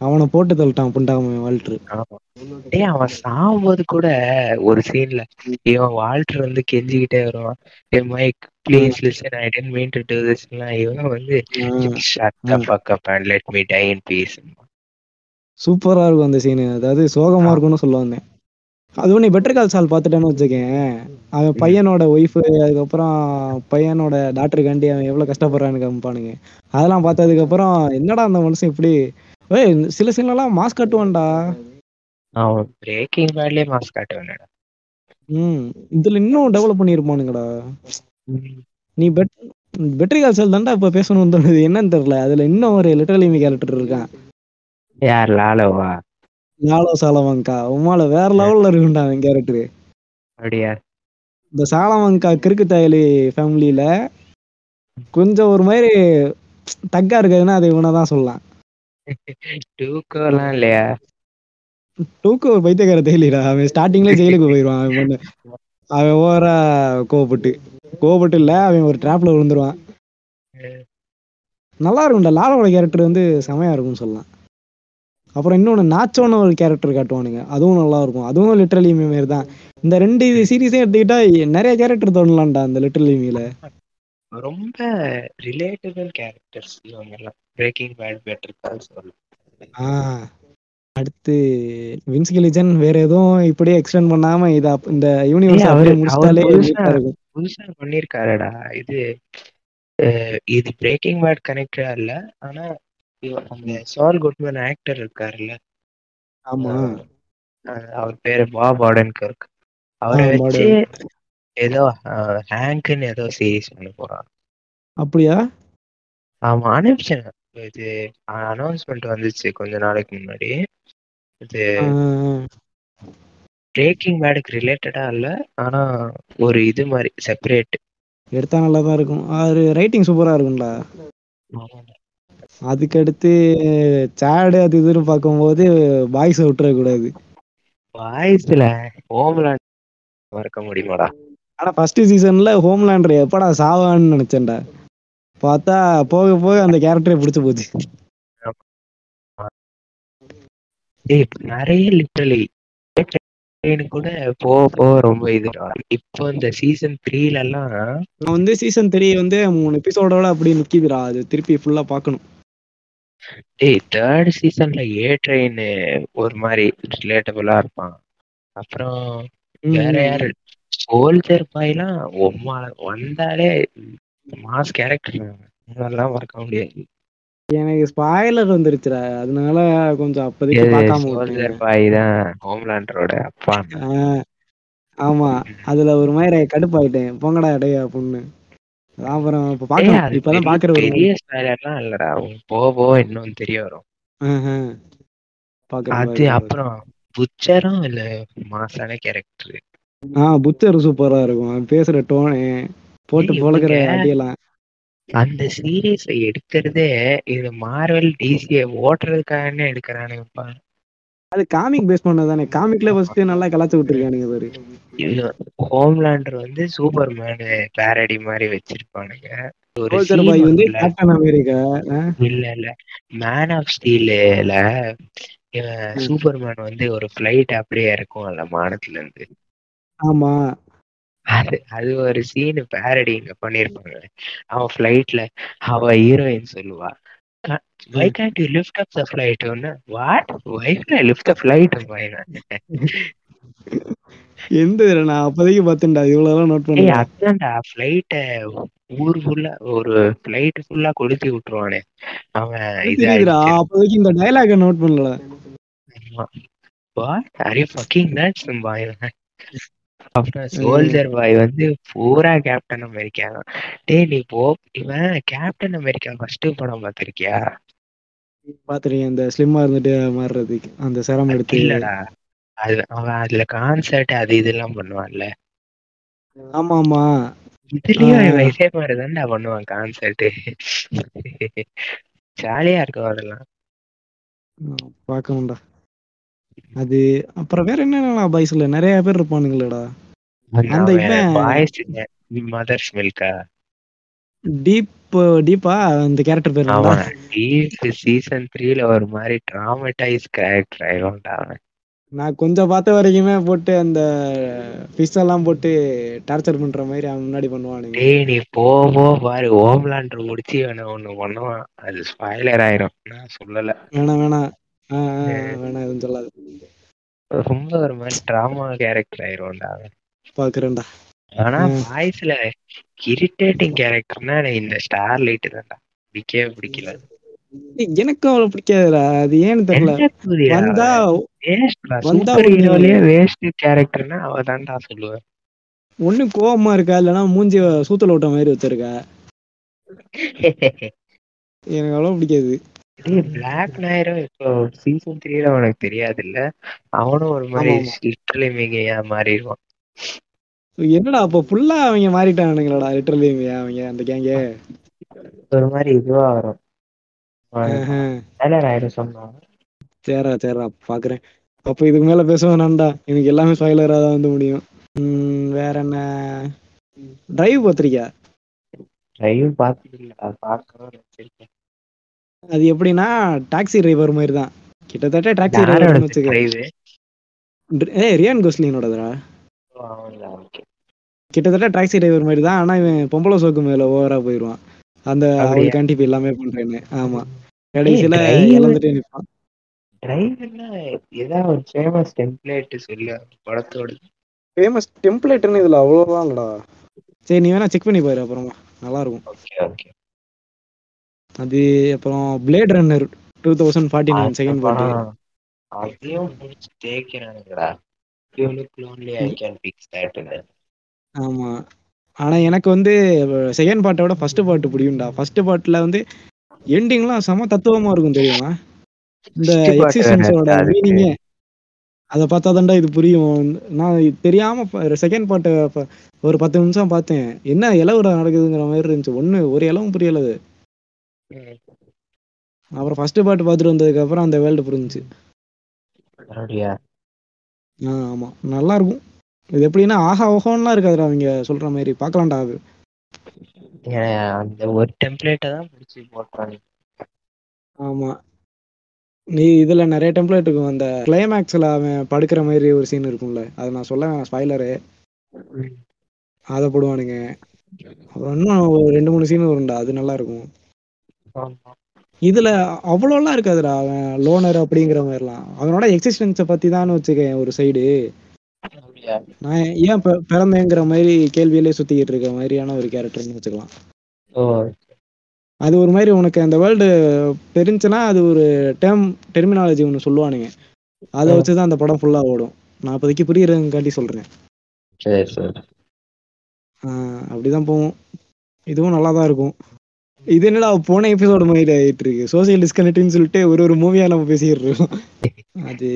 அவனை போட்டு தள்ளிட்டான் புண்டாம வால்ட்ரு. டேய் அவன் சாகும்போது கூட ஒரு சீன்ல இவன் வால்டர் வந்து கெஞ்சிக்கிட்டே வருவான். ஏ Mike please listen I didn't mean to do திஸ்லாம் இவன் வந்து ஷட் த ம். Fuck up and let me die in peace சூப்பரா இருக்கும் அந்த சீனு அதாவது சோகமா இருக்கும்னு சொல்ல வந்தேன். அதுவும் நீ பெட்டர் கால் சால் பார்த்துட்டேன்னு வச்சுக்கேன். அவன் பையனோட ஒய்ஃபு அதுக்கப்புறம் பையனோட டாக்டருக்காண்டி அவன் எவ்வளவு கஷ்டப்படுறான்னு காமிப்பானுங்க அதெல்லாம் பார்த்ததுக்கு அப்புறம் என்னடா அந்த மனுஷன் இப்படி? ஏய் சில சீன்லாம் மாஸ்க் கட்டுவான்டா. அவன் பிரேக்கிங் பேட்லயே மாஸ் காட்டுவானடா. ம். இதுல இன்னும் டெவலப் பண்ணியிருப்பானுங்கடா நீ பெட் பெட்டரி கால் சால் தான்டா இப்ப பேசணும்னு தோணுது. என்னன்னு தெரியல. அதுல இன்னும் ஒரு லிட்டரலிமி கேரக்டர் இருக்கான். யார் லாலோவா லாலோ சாலவங்கா உமால வேற லெவல்ல இருக்கும்டா அவன் கேரக்டர் அப்படியா? இந்த சாலமங்கா கிறுக்கு தாயலி ஃபேமிலியில கொஞ்சம் ஒரு மாதிரி தக்கா இருக்காதுன்னா அது இவனை தான் சொல்லலாம். டூக்கோலாம் இல்லையா? டூக்கு ஒரு பைத்தியக்கார தேயிலடா. அவன் ஸ்டார்டிங்ல ஜெயிலுக்கு போயிடுவான் அவன் பண்ண. அவன் ஓவரா கோவப்பட்டு. கோவப்பட்டு இல்ல அவன் ஒரு ட்ராப்ல விழுந்துருவான். நல்லா இருக்கும்டா. லாலோட கேரக்டர் வந்து செமையா இருக்கும்னு சொல்லலாம். அப்புறம் இன்னொன்று நாச்சோன்னு ஒரு கேரக்டர் காட்டுவானுங்க. அதுவும் நல்லா இருக்கும் அதுவும் லிட்டரலி மாரி தான் இந்த ரெண்டு சீரீஸே எடுத்துக்கிட்டா நிறைய கேரக்டர் தோணலாம்டா அந்த லிட்டரலி மீல ரொம்ப ரிலேட்டபிள் கேரக்டர்ஸ் இவங்க எல்லாம் பிரேக்கிங் பேட் பெட்டர் கால் சொல்லு ஆ அடுத்து வின்ஸ்கிலிஜன் வேற எதுவும் இப்படியே எக்ஸ்டெண்ட் பண்ணாம இத இந்த யூனிவர்ஸ் அவரு- புதுசா- இருக்கும். புதுசா பண்ணிருக்காருடா இது இது பிரேக்கிங் பேட் கனெக்டா இல்ல ஆனா அந்த சால் குட்மேன் ஆக்டர் இருக்காருல்ல? ஆமா. அவர் பேரு பாப் ஆடன்கர்க். அவரை வச்சு ஏதோ ஹேங்க்னு ஏதோ சீரிஸ் பண்ண போறான். அப்படியா? ஆமா அனுப்பிச்சேன் இது அனௌன்ஸ்மெண்ட் வந்துச்சு கொஞ்ச நாளைக்கு முன்னாடி. இது பிரேக்கிங் பேடுக்கு ரிலேட்டடா இல்ல ஆனா ஒரு இது மாதிரி செப்பரேட் எடுத்தா நல்லா தான் இருக்கும். அது ரைட்டிங் சூப்பரா இருக்கும்டா. அதுக்கு அடுத்து சேடு அது இதுன்னு பார்க்கும்போது பாய்ஸ் விட்டுறக்கூடாது. வாய்ஸ்ல ஹோம்லேண்ட் மறக்க முடியுமாடா? ஆனா ஃபர்ஸ்ட் சீசன்ல ஹோம்லேண்டர் எப்படா சாவான்னு நினைச்சேன்டா. பார்த்தா போக போக அந்த கேரக்டரே பிடிச்சு போச்சு. நிறைய லிட்டரலி கூட போக போக ரொம்ப இது இப்போ இந்த சீசன் த்ரீல எல்லாம் வந்து சீசன் த்ரீ வந்து மூணு எபிசோடோட அப்படி நிக்கிதுடா. அது திருப்பி ஃபுல்லா பார்க்கணும். டேய் தேர்ட் சீசன்ல ஏ ட்ரெயின் ஒரு மாதிரி ரிலேட்டபிளா இருப்பான். அப்புறம் வேற யாரு? சோல்ஜர் பாய்லாம் ஒம்மா வந்தாலே மாஸ் கேரக்டர் அதெல்லாம் மறக்க முடியாது. எனக்கு ஸ்பாய்லர் வந்துருச்சுடா. அதனால கொஞ்சம் அப்போதைக்கு பார்க்காம சோல்ஜர் பாய் தான் ஹோம்லேண்டரோட அப்பா. ஆமா. அதுல ஒரு மாதிரி கடுப்பாயிட்டேன். போங்கடா டேய் அப்படின்னு அப்புறம் இப்ப அது இப்பதான் பாக்குற ஒரு பெரிய ஸ்பாய்லர்லாம் இல்லடா. போக போக இன்னும் தெரிய வரும். ஆஹ் ஆஹ். அது. அப்புறம் புச்சரும் இல்ல மாசான கேரக்டர் ஆ புத்தர் சூப்பரா இருக்கும். பேசுற டோனு போட்டு பொழக்கிற அடியெல்லாம். அந்த சீரியஸை எடுக்கிறதே இது மார்வல் டிசியை ஓட்டுறதுக்காகவே எடுக்கிறானுங்கப்பா. அது காமிக் பேஸ் பண்ணதானே காமிக்ல ஃபர்ஸ்ட் நல்லா கலாச்சு விட்டுருக்கானுங்க பாரு. ஹோம்லாண்டர் வந்து சூப்பர் மேனு பேரடி மாதிரி வச்சிருப்பானுங்க. ஒரு பாய் வந்து வரும்ல, கேப்டன் அமெரிக்கா இல்ல இல்ல. மேன் ஆஃப் ஸ்டீல்ல சூப்பர்மேன் வந்து ஒரு ஃபிளைட் அப்படியே இறக்கும் அந்த மானத்துல இருந்து ஆமா. அது அது ஒரு சீன் பேரடி இங்க பண்ணிருப்பாங்க. அவன் ஃபிளைட்ல அவ ஹீரோயின் சொல்லுவா. Why can't you lift up the flight ஒன்னு வாட் வைஃப்ல லிஃப்ட் த ஃபிளைட் எந்த இதுல நான் அப்போதைக்கு பார்த்தேன்டா இவ்வளவு நோட் ஏய் பண்ணல அதான்டா ஃபிளைட்ட ஊர் ஃபுல்லா ஒரு ஃபிளைட் ஃபுல்லா கொளுத்தி விட்டுருவானே அவன் அப்போதைக்கு இந்த டயலாக நோட் பண்ணல what are you fucking nuts boy அப்புறம் சோல்ஜர் பாய் வந்து பூரா கேப்டன் அமெரிக்கா தான். டேய் நீ போ. இவன் கேப்டன் அமெரிக்கா ஃபர்ஸ்ட் படம் பார்த்திருக்கியா? பாத்துருக்கேன் இந்த ஸ்லிம்மா இருந்துட்டு மாறுறதுக்கு அந்த சிரமம் எடுத்து. இல்லடா. அது அவன் அதுல கான்சர்ட் அது இதெல்லாம் பண்ணுவான்ல. ஆமா ஆமா. இதுலயும். இவன் இதே மாதிரி தான்டா பண்ணுவான் கான்சர்ட் ஜாலியா இருக்கும் அதெல்லாம். பார்க்கணும்டா. அது அப்புறம் வேற என்னென்ன பாய்ஸ்ல நிறைய பேர் இருப்பானுங்களேடா. அந்த இவன் மதர்ஸ் மில்கா டீப் டீப்பா இந்த கேரக்டர் பேர்? அவன் டீப் சீசன் த்ரீல ஒரு மாதிரி டிராமடைஸ் கேரக்டர் ஆயிடும்டா அவன். நான் கொஞ்சம் பார்த்த வரைக்குமே போட்டு அந்த ஃபிஷ் எல்லாம் போட்டு டார்ச்சர் பண்ற மாதிரி அவன் முன்னாடி பண்ணுவானுங்க டேய் நீ போ போ பாரு. ஓம்லாண்டர் முடிச்சு இவனை ஒண்ணு பண்ணுவான். அது ஸ்பாய்லர் ஆயிரும். நான் சொல்லல. வேணாம் வேணாம். வேணாம் எதுவும் சொல்லாது. ரொம்ப ஒரு மாதிரி டிராமா கேரக்டர் ஆயிரும்டா அவன். பாக்குறேன்டா. ஆனா. வாய்ஸ்ல இரிட்டேட்டிங் கேரக்டர்னா இந்த ஸ்டார் லைட் தான்டா. பிடிக்கவே பிடிக்கல. ஏய், எனக்கு அவ்வளவு பிடிக்காதுடா. அது ஏன்னு தெரியல. வந்தா வந்தா ஹீரோலயே வேஸ்ட் கேரக்டர்னா அவ தான்டா சொல்லுவேன் ஒண்ணு கோவமா இருக்கா? இல்லைன்னா மூஞ்சி சூத்துல விட்ட மாதிரி வச்சிருக்கா *laughs* எனக்கு அவ்வளவு பிடிக்காது. பிளாக் நாயரும் இப்போ சீசன் த்ரீல உனக்கு தெரியாது இல்ல அவனும் ஒரு மாதிரி. லிட்டரலி மிகையா மாறிடுவான். என்னடா அப்ப ஃபுல்லா அவங்க மாறிட்டானுங்களா லிட்டரலி அவங்க அந்த கேங்க ஒரு மாதிரி இதுவா வரும். ஆயிரும் சேரா சேரா பாக்குறேன். அப்ப இதுக்கு மேல பேச வேணாம்டா எனக்கு எல்லாமே ஸ்பாயிலரா தான் வந்து முடியும். வேற என்ன? டிரைவ் பத்திரிக்கா ட்ரைவ் இல்ல. அது எப்படின்னா டாக்ஸி டிரைவர் மாதிரி தான். கிட்டத்தட்ட டாக்ஸி யாரோட டிரைவர்னு வச்சுக்க. டிரைவ் ஏ ரியான் கோஸ்லினோடதுடா கிட்டத்தட்ட டாக்ஸி டிரைவர் மாதிரி தான் ஆனா இவன் பொம்பளை சோக்கு மேல ஓவரா போயிடுவான் அந்த அப்படியா? அவளுக்காண்டி இப்ப எல்லாமே பண்றேன்னு. ஆமா. கடைசியில இழந்துட்டே நிற்பான் டிரைவ்னா ஏதாவது ஒரு ஃபேமஸ் டெம்ப்ளேட் சொல்லு படத்தோட. ஃபேமஸ் டெம்ப்ளேட்னு இதுல அவ்வளோதான் இல்லடா. சரி நீ வேணா செக் பண்ணி பாரு அப்புறமா. நல்லா இருக்கும் ஓகே ஓகே. அது அப்புறம் blade runner two thousand forty nine second part அதையும் முடிச்சு தேய்க்கிறானுங்கடா ஆமா. ஆனா எனக்கு வந்து செகண்ட் பார்ட்டை விட ஃபர்ஸ்ட் பார்ட் பிடிக்கும்டா. ஃபர்ஸ்ட் பார்ட்ல வந்து எண்டிங்லாம் செம தத்துவமா இருக்கும் தெரியுமா? இந்த எக்ஸிஸ்டன்ஸோட? மீனிங்கே அதை பார்த்தா தான்டா இது புரியும். நான் தெரியாம செகண்ட் பார்ட்டை ஒரு பத்து நிமிஷம் பார்த்தேன். என்ன இலவுடா நடக்குதுங்கிற மாதிரி இருந்துச்சு. ஒண்ணு ஒரு இலவும் புரியல அது. அப்புறம் ஃபர்ஸ்ட் பார்ட் பார்த்துட்டு வந்ததுக்கு அப்புறம் அந்த வேர்ல்டு புரிஞ்சுச்சு. ஆ ஆமா. நல்லா இருக்கும் இது எப்படின்னா ஆஹா ஓஹோன்லாம் இருக்காதுடா அவங்க சொல்ற மாதிரி. பார்க்கலாம்டா அது. அந்த ஒரு டெம்ப்ளேட்டை தான் பிடிச்சி போட்டாங்க ஆமா. நீ இதுல நிறைய டெம்ப்ளேட் இருக்கும். அந்த கிளைமேக்ஸ்ல அவன் படுக்கிற மாதிரி ஒரு சீன் இருக்கும்ல. அதை நான் சொல்ல ஸ்பாய்லரு அதை போடுவானுங்க. அப்புறம் இன்னும் ஒரு ரெண்டு மூணு சீன் வரும்டா. அது நல்லா இருக்கும் இதுல அவ்வளோலாம் இருக்காதுடா அவன் லோனர் அப்படிங்கிற மாதிரிலாம். அவனோட எக்ஸிஸ்டன்ஸை பத்தி தான் வச்சுக்கேன் ஒரு சைடு நான் ஏன் பிறந்தேங்கிற மாதிரி கேள்வியிலே சுத்திக்கிட்டு இருக்க மாதிரியான ஒரு கேரக்டர்னு வச்சுக்கலாம். அது ஒரு மாதிரி உனக்கு அந்த வேர்ல்டு தெரிஞ்சுன்னா அது ஒரு டேர்ம் டெர்மினாலஜி ஒன்று சொல்லுவானுங்க. அதை ஆ. வச்சு தான் அந்த படம் ஃபுல்லாக ஓடும். நான் இப்போதைக்கு புரியுறதுக்காண்டி சொல்கிறேன் அப்படிதான் போகும். இதுவும் நல்லா தான் இருக்கும். இது என்னடா போன எபிசோடு மாதிரி ஆயிட்டு இருக்கு சோசியல் டிஸ்கனெக்ட்னு சொல்லிட்டு ஒரு ஒரு மூவியா நம்ம பேசிட்டு இருக்கோம் அது.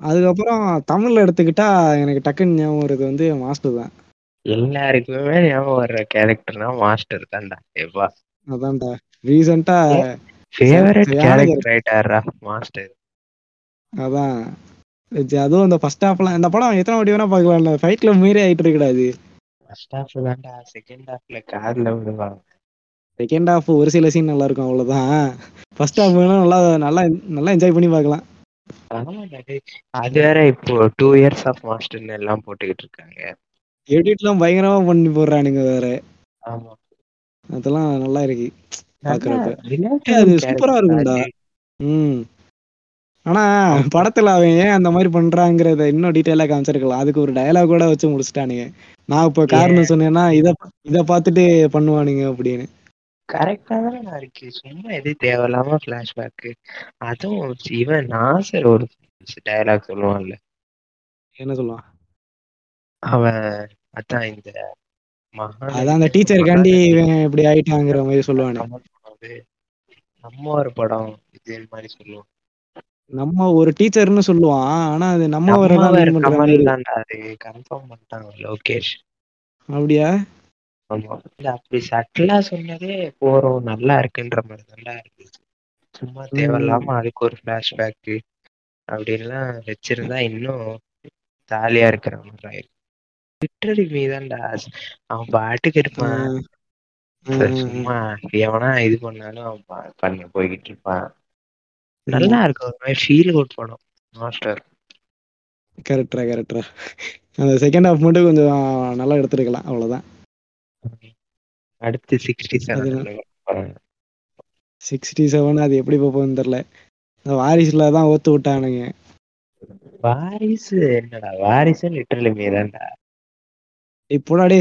அதுக்கப்புறம் தமிழ்ல எடுத்துக்கிட்டா எனக்கு டக்குன்னு ஞாபகம் வருது வந்து மாஸ்டர் தான். எல்லாருக்குமே ஞாபகம் வர்ற கேரக்டர்னா மாஸ்டர் தான்டா எப்பா. அதான்டா. ரீசெண்டா ஃபேவரட் கேரக்டர் ஆயிட்டாரா மாஸ்டர் அதான். அதுவும் இந்த ஃபர்ஸ்ட் ஹாஃப்லாம் இந்த படம் எத்தனை வாட்டி வேணா பார்க்கலாம்ல. ஃபைட்ல மீறி ஆயிட்டு இருக்கடாது ஃபர்ஸ்ட் ஹாஃப் தான்டா செகண்ட் ஹாஃப்ல கார்ல விடுவாங்க செகண்ட் ஹாஃப் ஒரு சில சீன் நல்லா இருக்கும் அவ்வளவுதான் ஃபர்ஸ்ட் ஹாஃப் நல்லா நல்லா நல்லா என்ஜாய் பண்ணி பார்க்கலாம். அது வேற இப்போ டூ இயர்ஸ் ஆஃப் மாஸ்டர்னு எல்லாம் போட்டுக்கிட்டு இருக்காங்க. எடிட்லாம் பயங்கரமா பண்ணி போடுறானுங்க வேற. ஆமா. அதெல்லாம் நல்லா இருக்கு. பாக்குறப்ப. அது சூப்பரா இருக்கும்டா அது. ம். ஆனா படத்துல அவன் ஏன் அந்த மாதிரி பண்றாங்கிறத இன்னும் டீட்டெயிலா காமிச்சிருக்கலாம். அதுக்கு ஒரு டயலாக் கூட வச்சு முடிச்சிட்டானுங்க. நான் இப்ப காரணம் சொன்னேன்னா இத இத பார்த்துட்டு பண்ணுவானுங்க அப்படின்னு. கரெக்டா தான் இருக்கு. சும்மா எது தேவையில்லாம பிளாஷ்பேக் அதுவும் இவன் நாசர் ஒரு டயலாக் சொல்லுவான்ல. என்ன சொல்லுவான்? அவன் அதான் இந்த அதான் அந்த டீச்சருக்காண்டி இவன் இப்படி ஆயிட்டாங்கிற மாதிரி சொல்லுவானு. நம்ம ஒரு படம் இது மாதிரி சொல்லுவோம் நம்ம ஒரு டீச்சர்னு சொல்லுவான் ஆனா அது நம்ம அது கன்ஃபார்ம் பண்ணிட்டாங்க லோகேஷ் அப்படியா? அப்படி சட்டிலா சொன்னதே போறோம் நல்லா இருக்குன்ற மாதிரி தான்டா இருந்துச்சு சும்மா. தேவையில்லாம அதுக்கு ஒரு பிளாஷ்பேக் அப்படின்லாம் வச்சிருந்தா இன்னும் ஜாலியா இருக்கிற மாதிரி ஆயிரும். லிட்டரலி மீதான்டா அவன் பாட்டுக்கு இருப்பான். சும்மா எவனா இது பண்ணாலும் அவன் பண்ண போய்கிட்டு இருப்பான். நல்லா இருக்கும். ஒரு மாதிரி ஃபீல் குட் படம். மாஸ்டர் கரெக்டா கரெக்டா அந்த செகண்ட் ஹாஃப் மட்டும் கொஞ்சம் நல்லா எடுத்துருக்கலாம். அவ்வளவுதான். அடுத்து சிக்ஸ்டி செவன் சிக்ஸ்டி செவன் அது எப்படி போகுதுன்னு தெரியல. வாரிசுல தான் ஓத்து விட்டானுங்க. வாரிசு என்னடா? வாரிசு லிட்டரலி மீதான்டா இப்போடா டே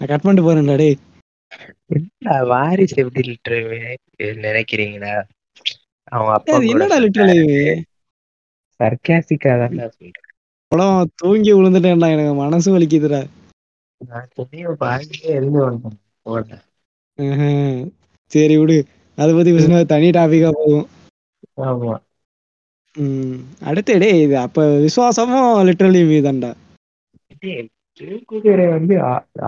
நான் கட் பண்ணிட்டு போறேன்டா டே என்னடா வாரிசு எப்படி லிட்டரலி நினைக்கிறீங்களா? அவன் அப்பா என்னடா லிட்டரலி சர்க்காஸ்டிக்கா தான்டா சொல்றேன். தூங்கி விழுந்துட்டேன்டா எனக்கு மனசு வலிக்குதுடா. நான் துணியை பாக்கியே எழுந்து வந்தேன். சரி விடு. அதை பத்தி பேசினா தனி டாபிக்கா போகும். ஆமா. ம். அடுத்து டேய் இது அப்ப விசுவாசமும் லிட்டரலி வந்து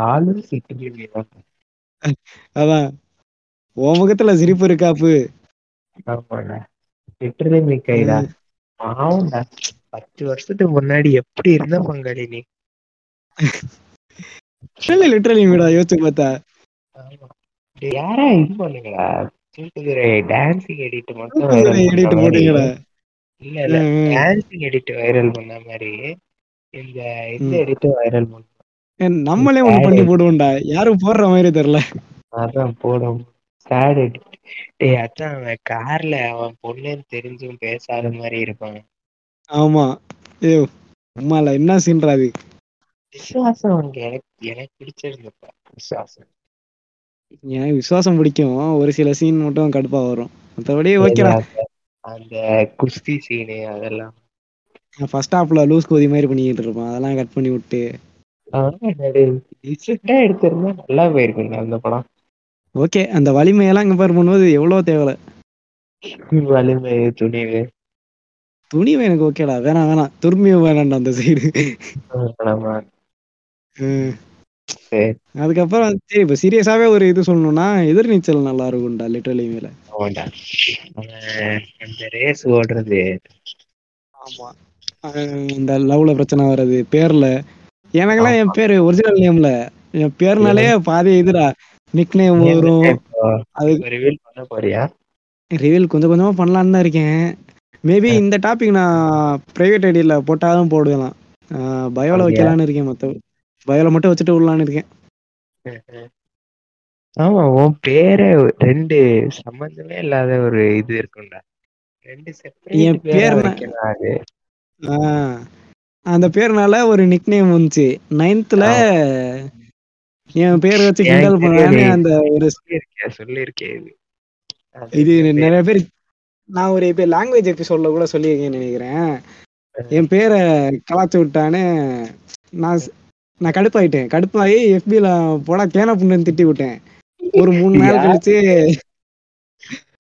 ஆளும் லிட்டரலி மீதான் அதான். உன் முகத்துல சிரிப்பு இருக்காப்பு மீ. கைடா பாவம்டா பத்து வருஷத்துக்கு முன்னாடி எப்படி இருந்த பங்காளி நீ லிட்டரலி மீடா யோசிச்சு பார்த்தா யாரா இது டான்சிங் எடிட் மட்டும் மாதிரி. போட்டீங்கடா. இல்ல இல்ல. டான்சிங் எடிட் வைரல் பண்ண மாதிரி. இந்த இந்த. எடிட் வைரல் பண்ண ஏன் நம்மளே ஒண்ணு பண்ணி போடுவோம்டா. யாரும் போடுற மாதிரி தெரியல. அதான் போடும் சேட் டேய் அதான் அவன் கார்ல அவன் பொண்ணுன்னு தெரிஞ்சும் பேசாத மாதிரி இருப்பான். ஆமா. ஏ அம்மால என்ன சீன்றா அது? விசுவாசம் அவனுக்கு எனக்கு எனக்கு பிடிச்சிருந்தப்பா. விசுவாசம். எனக்கு விசுவாசம் பிடிக்கும்? ஒரு சில சீன் மட்டும் கடுப்பா வரும். மற்றபடி ஓகேடா அந்த- குஸ்தி சீனு அதெல்லாம். ஃபர்ஸ்ட் ஹாஃப்ல லூஸ் கோதி மாதிரி பண்ணிக்கிட்டு இருப்பான். அதெல்லாம் கட் பண்ணி விட்டு. எடுத்திருந்தா நல்லா போயிருக்குங்க அந்த படம். ஓகே அந்த வலிமையெல்லாம் கம்பேர் பண்ணும்போது எவ்வளோ தேவை வலிமை துணிவு. துணிவு எனக்கு ஓகேடா வேணாம் வேணாம். துர்மியும் வேணாம்டா அந்த சைடு அதுக்கப்புறம் சரி இப்போ சீரியஸாவே ஒரு இது சொல்லணும்னா எதிர்நீச்சல் நல்லா இருக்கும்டா லிட்டரலி மேல அந்த ரேஸ் ஓடுறது. ஆமா. இந்த லவ்ல பிரச்சனை வர்றது பேர்ல. எனக்கெல்லாம் என் பேரு ஒரிஜினல் நேம்ல என் பேர்னாலே பாதி இதுடா. நிக் நேம் வரும். அது ரிவீல் பண்ண போறியா? ரிவீல் கொஞ்சம் கொஞ்சமா பண்ணலான்னு தான் இருக்கேன். மேபி இந்த டாபிக் நான் பிரைவேட் ஐடியில போட்டாலும் போடுவேலாம் பயோல? வைக்கலான்னு இருக்கேன் மத்த பயோல மட்டும் வச்சுட்டு விடலான்னு இருக்கேன். ஆமா உன் பேரே ரெண்டு சம்பந்தமே இல்லாத ஒரு இது இருக்கும்டா. ரெண்டு என் பேரா அந்த பேர்னால ஒரு நிக் நேம் வந்துச்சு நைன்த்ல என் பேர் வச்சு கிண்டல் தெரியும். அந்த ஒரு சொல்லியிருக்கேன் சொல்லியிருக்கேன் இது. நிறைய பேர் நான் ஒரு இப்போ லாங்குவேஜ் எபிசோட்ல கூட சொல்லியிருக்கேன்னு நினைக்கிறேன் என் பேரை கலாச்சு விட்டான்னு நான் நான் கடுப்பாயிட்டேன் கடுப்பாகி எஃபில போடா கேன புண்ணுன்னு திட்டி விட்டேன் ஒரு மூணு நாள்? கழிச்சு